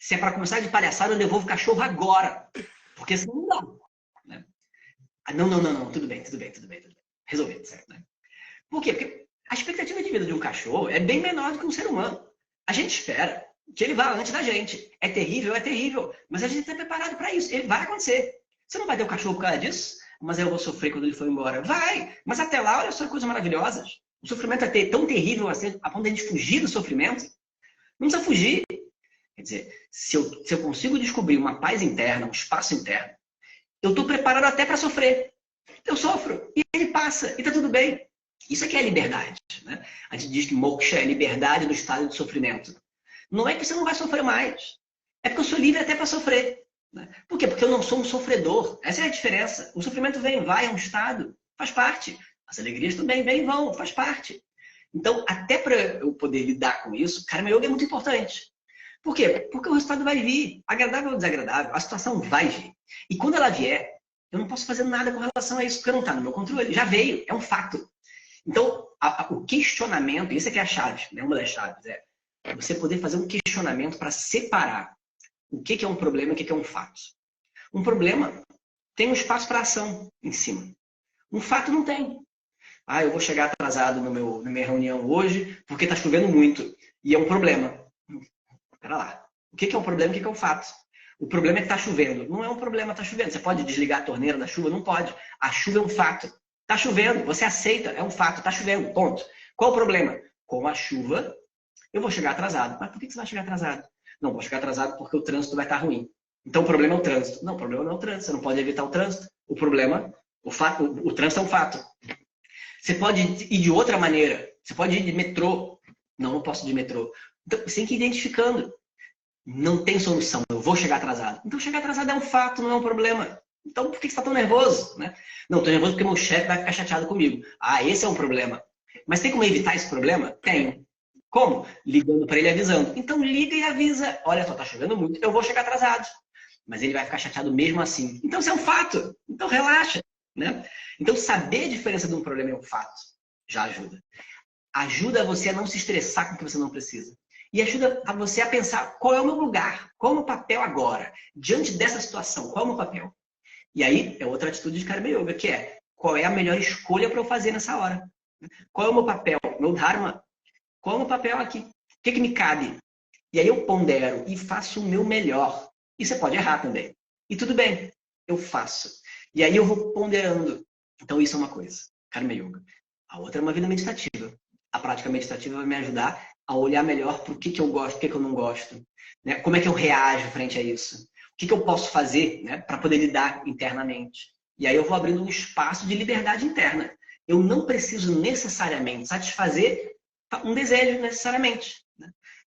S2: Se é para começar de palhaçada, eu devolvo o cachorro agora. Porque senão não dá. Né? Ah, não, não, não, não, tudo bem, tudo bem, tudo bem, tudo bem. Resolvido, certo? Né? Por quê? Porque a expectativa de vida de um cachorro é bem menor do que um ser humano. A gente espera que ele vá antes da gente. É terrível, é terrível. Mas a gente está preparado para isso. Ele vai acontecer. Você não vai ter o cachorro por causa disso? Mas eu vou sofrer quando ele for embora. Vai! Mas até lá, olha só coisas maravilhosas. O sofrimento é tão terrível assim, a ponto de a gente fugir do sofrimento. Não precisa fugir. Quer dizer, se eu, se eu consigo descobrir uma paz interna, um espaço interno, eu estou preparado até para sofrer. Eu sofro e ele passa e está tudo bem. Isso aqui é liberdade. Né? A gente diz que moksha é liberdade do estado de sofrimento. Não é que você não vai sofrer mais. É porque eu sou livre até para sofrer. Né? Por quê? Porque eu não sou um sofredor. Essa é a diferença. O sofrimento vem vai, é um estado. Faz parte. As alegrias também e vão, faz parte. Então, até para eu poder lidar com isso, Karma Yoga é muito importante. Por quê? Porque o resultado vai vir, agradável ou desagradável, a situação vai vir. E quando ela vier, eu não posso fazer nada com relação a isso, porque não está no meu controle. Já veio, é um fato. Então, a, a, o questionamento, isso é que é a chave, né? uma das chaves, é você poder fazer um questionamento para separar o que, que é um problema e o que, que é um fato. Um problema tem um espaço para ação em cima. Um fato não tem. Ah, eu vou chegar atrasado no meu, na minha reunião hoje porque está chovendo muito. E é um problema. Espera lá. O que, que é um problema e o que, que é um fato? O problema é que está chovendo. Não é um problema, está chovendo. Você pode desligar a torneira da chuva? Não pode. A chuva é um fato. Está chovendo, você aceita, é um fato, está chovendo, ponto. Qual o problema? Com a chuva, eu vou chegar atrasado. Mas por que você vai chegar atrasado? Não, vou chegar atrasado porque o trânsito vai estar ruim. Então o problema é o trânsito. Não, o problema não é o trânsito, você não pode evitar o trânsito. O problema, o, fato, o, o trânsito é um fato. Você pode ir de outra maneira. Você pode ir de metrô. Não, não posso ir de metrô. Então, você tem que ir identificando. não tem solução, eu vou chegar atrasado. Então, chegar atrasado é um fato, não é um problema. Então, por que você está tão nervoso? Né? Não, estou nervoso porque meu chefe vai ficar chateado comigo. Ah, esse é um problema. Mas tem como evitar esse problema? Tem. Como? Ligando para ele avisando. Então, liga e avisa. Olha só, está chovendo muito, eu vou chegar atrasado. Mas ele vai ficar chateado mesmo assim. Então, isso é um fato. Então, relaxa. Né? Então, saber a diferença de um problema e um fato já ajuda. Ajuda você a não se estressar com o que você não precisa e ajuda a você a pensar qual é o meu lugar, qual é o meu papel agora, diante dessa situação, qual é o meu papel. E aí é outra atitude de Karma Yoga, que é qual é a melhor escolha para eu fazer nessa hora. Qual é o meu papel, meu dharma? Qual é o meu papel aqui? O que, que me cabe? E aí eu pondero e faço o meu melhor. E você pode errar também. E tudo bem, eu faço. E aí eu vou ponderando. Então isso é uma coisa, Karma Yoga. A outra é uma vida meditativa. A prática meditativa vai me ajudar a olhar melhor para o que, que eu gosto, o que, que eu não gosto. Né? Como é que eu reajo frente a isso? O que, que eu posso fazer né, para poder lidar internamente? E aí eu vou abrindo um espaço de liberdade interna. Eu não preciso necessariamente satisfazer um desejo necessariamente. Né?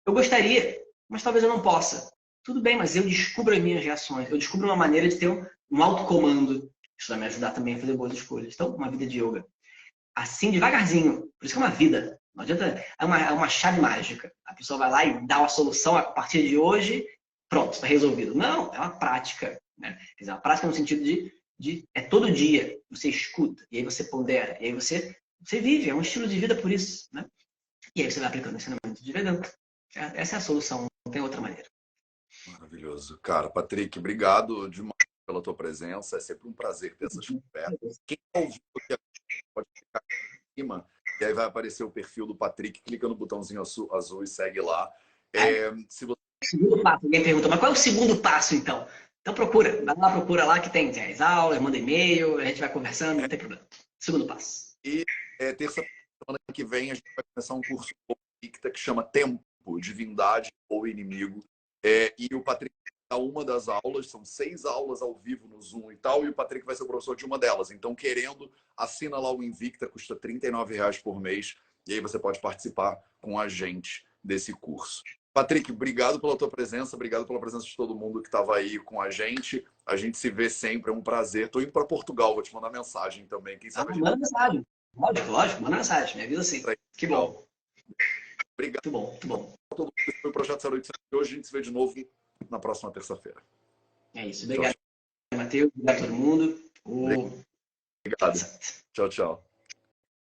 S2: Eu gostaria, mas talvez eu não possa. Tudo bem, mas eu descubro as minhas reações. Eu descubro uma maneira de ter um, autocomando. Isso vai me ajudar também a fazer boas escolhas. Então, uma vida de yoga. Assim, devagarzinho. Por isso que é uma vida. Não adianta, é uma, é uma chave mágica. A pessoa vai lá e dá uma solução a partir de hoje, pronto, está resolvido. Não, é uma prática. Né? Quer dizer, uma prática no sentido de, de é todo dia, você escuta, e aí você pondera, e aí você, você vive, é um estilo de vida por isso. Né? E aí você vai aplicando o ensinamento de Vedanta. Essa é a solução, não tem outra maneira.
S1: Maravilhoso. Cara, Patrick, obrigado demais pela tua presença. É sempre um prazer ter essas conversas. Quem tá ouviu aqui pode ficar em cima e aí vai aparecer o perfil do Patrick, clica no botãozinho azul, azul e segue lá. É,
S2: se você... Segundo passo, alguém pergunta, mas qual é o segundo passo então? Então procura, vai lá, procura lá que tem, tem as aulas, manda e-mail, a gente vai conversando, não tem problema. Segundo passo.
S1: E é, terça semana que vem a gente vai começar um curso que chama Tempo, Divindade ou Inimigo. É, e o Patrick uma das aulas, são seis aulas ao vivo no Zoom e tal, e o Patrick vai ser o professor de uma delas. Então, querendo, assina lá o Invicta, custa R$ reais por mês, e aí você pode participar com a gente desse curso. Patrick, obrigado pela tua presença, obrigado pela presença de todo mundo que estava aí com a gente. A gente se vê sempre, é um prazer. Estou indo para Portugal, vou te mandar mensagem também. Quem sabe
S2: ah, Manda mensagem. Lógico, lógico, manda mensagem, me avisa sim. Que bom.
S1: Obrigado.
S2: Muito bom, muito bom.
S1: Todo mundo foi o Projeto 0800 de hoje. A gente se vê de novo na próxima terça-feira.
S2: É isso. Obrigado, Matheus. Obrigado a todo mundo.
S1: Obrigado. Tchau, tchau.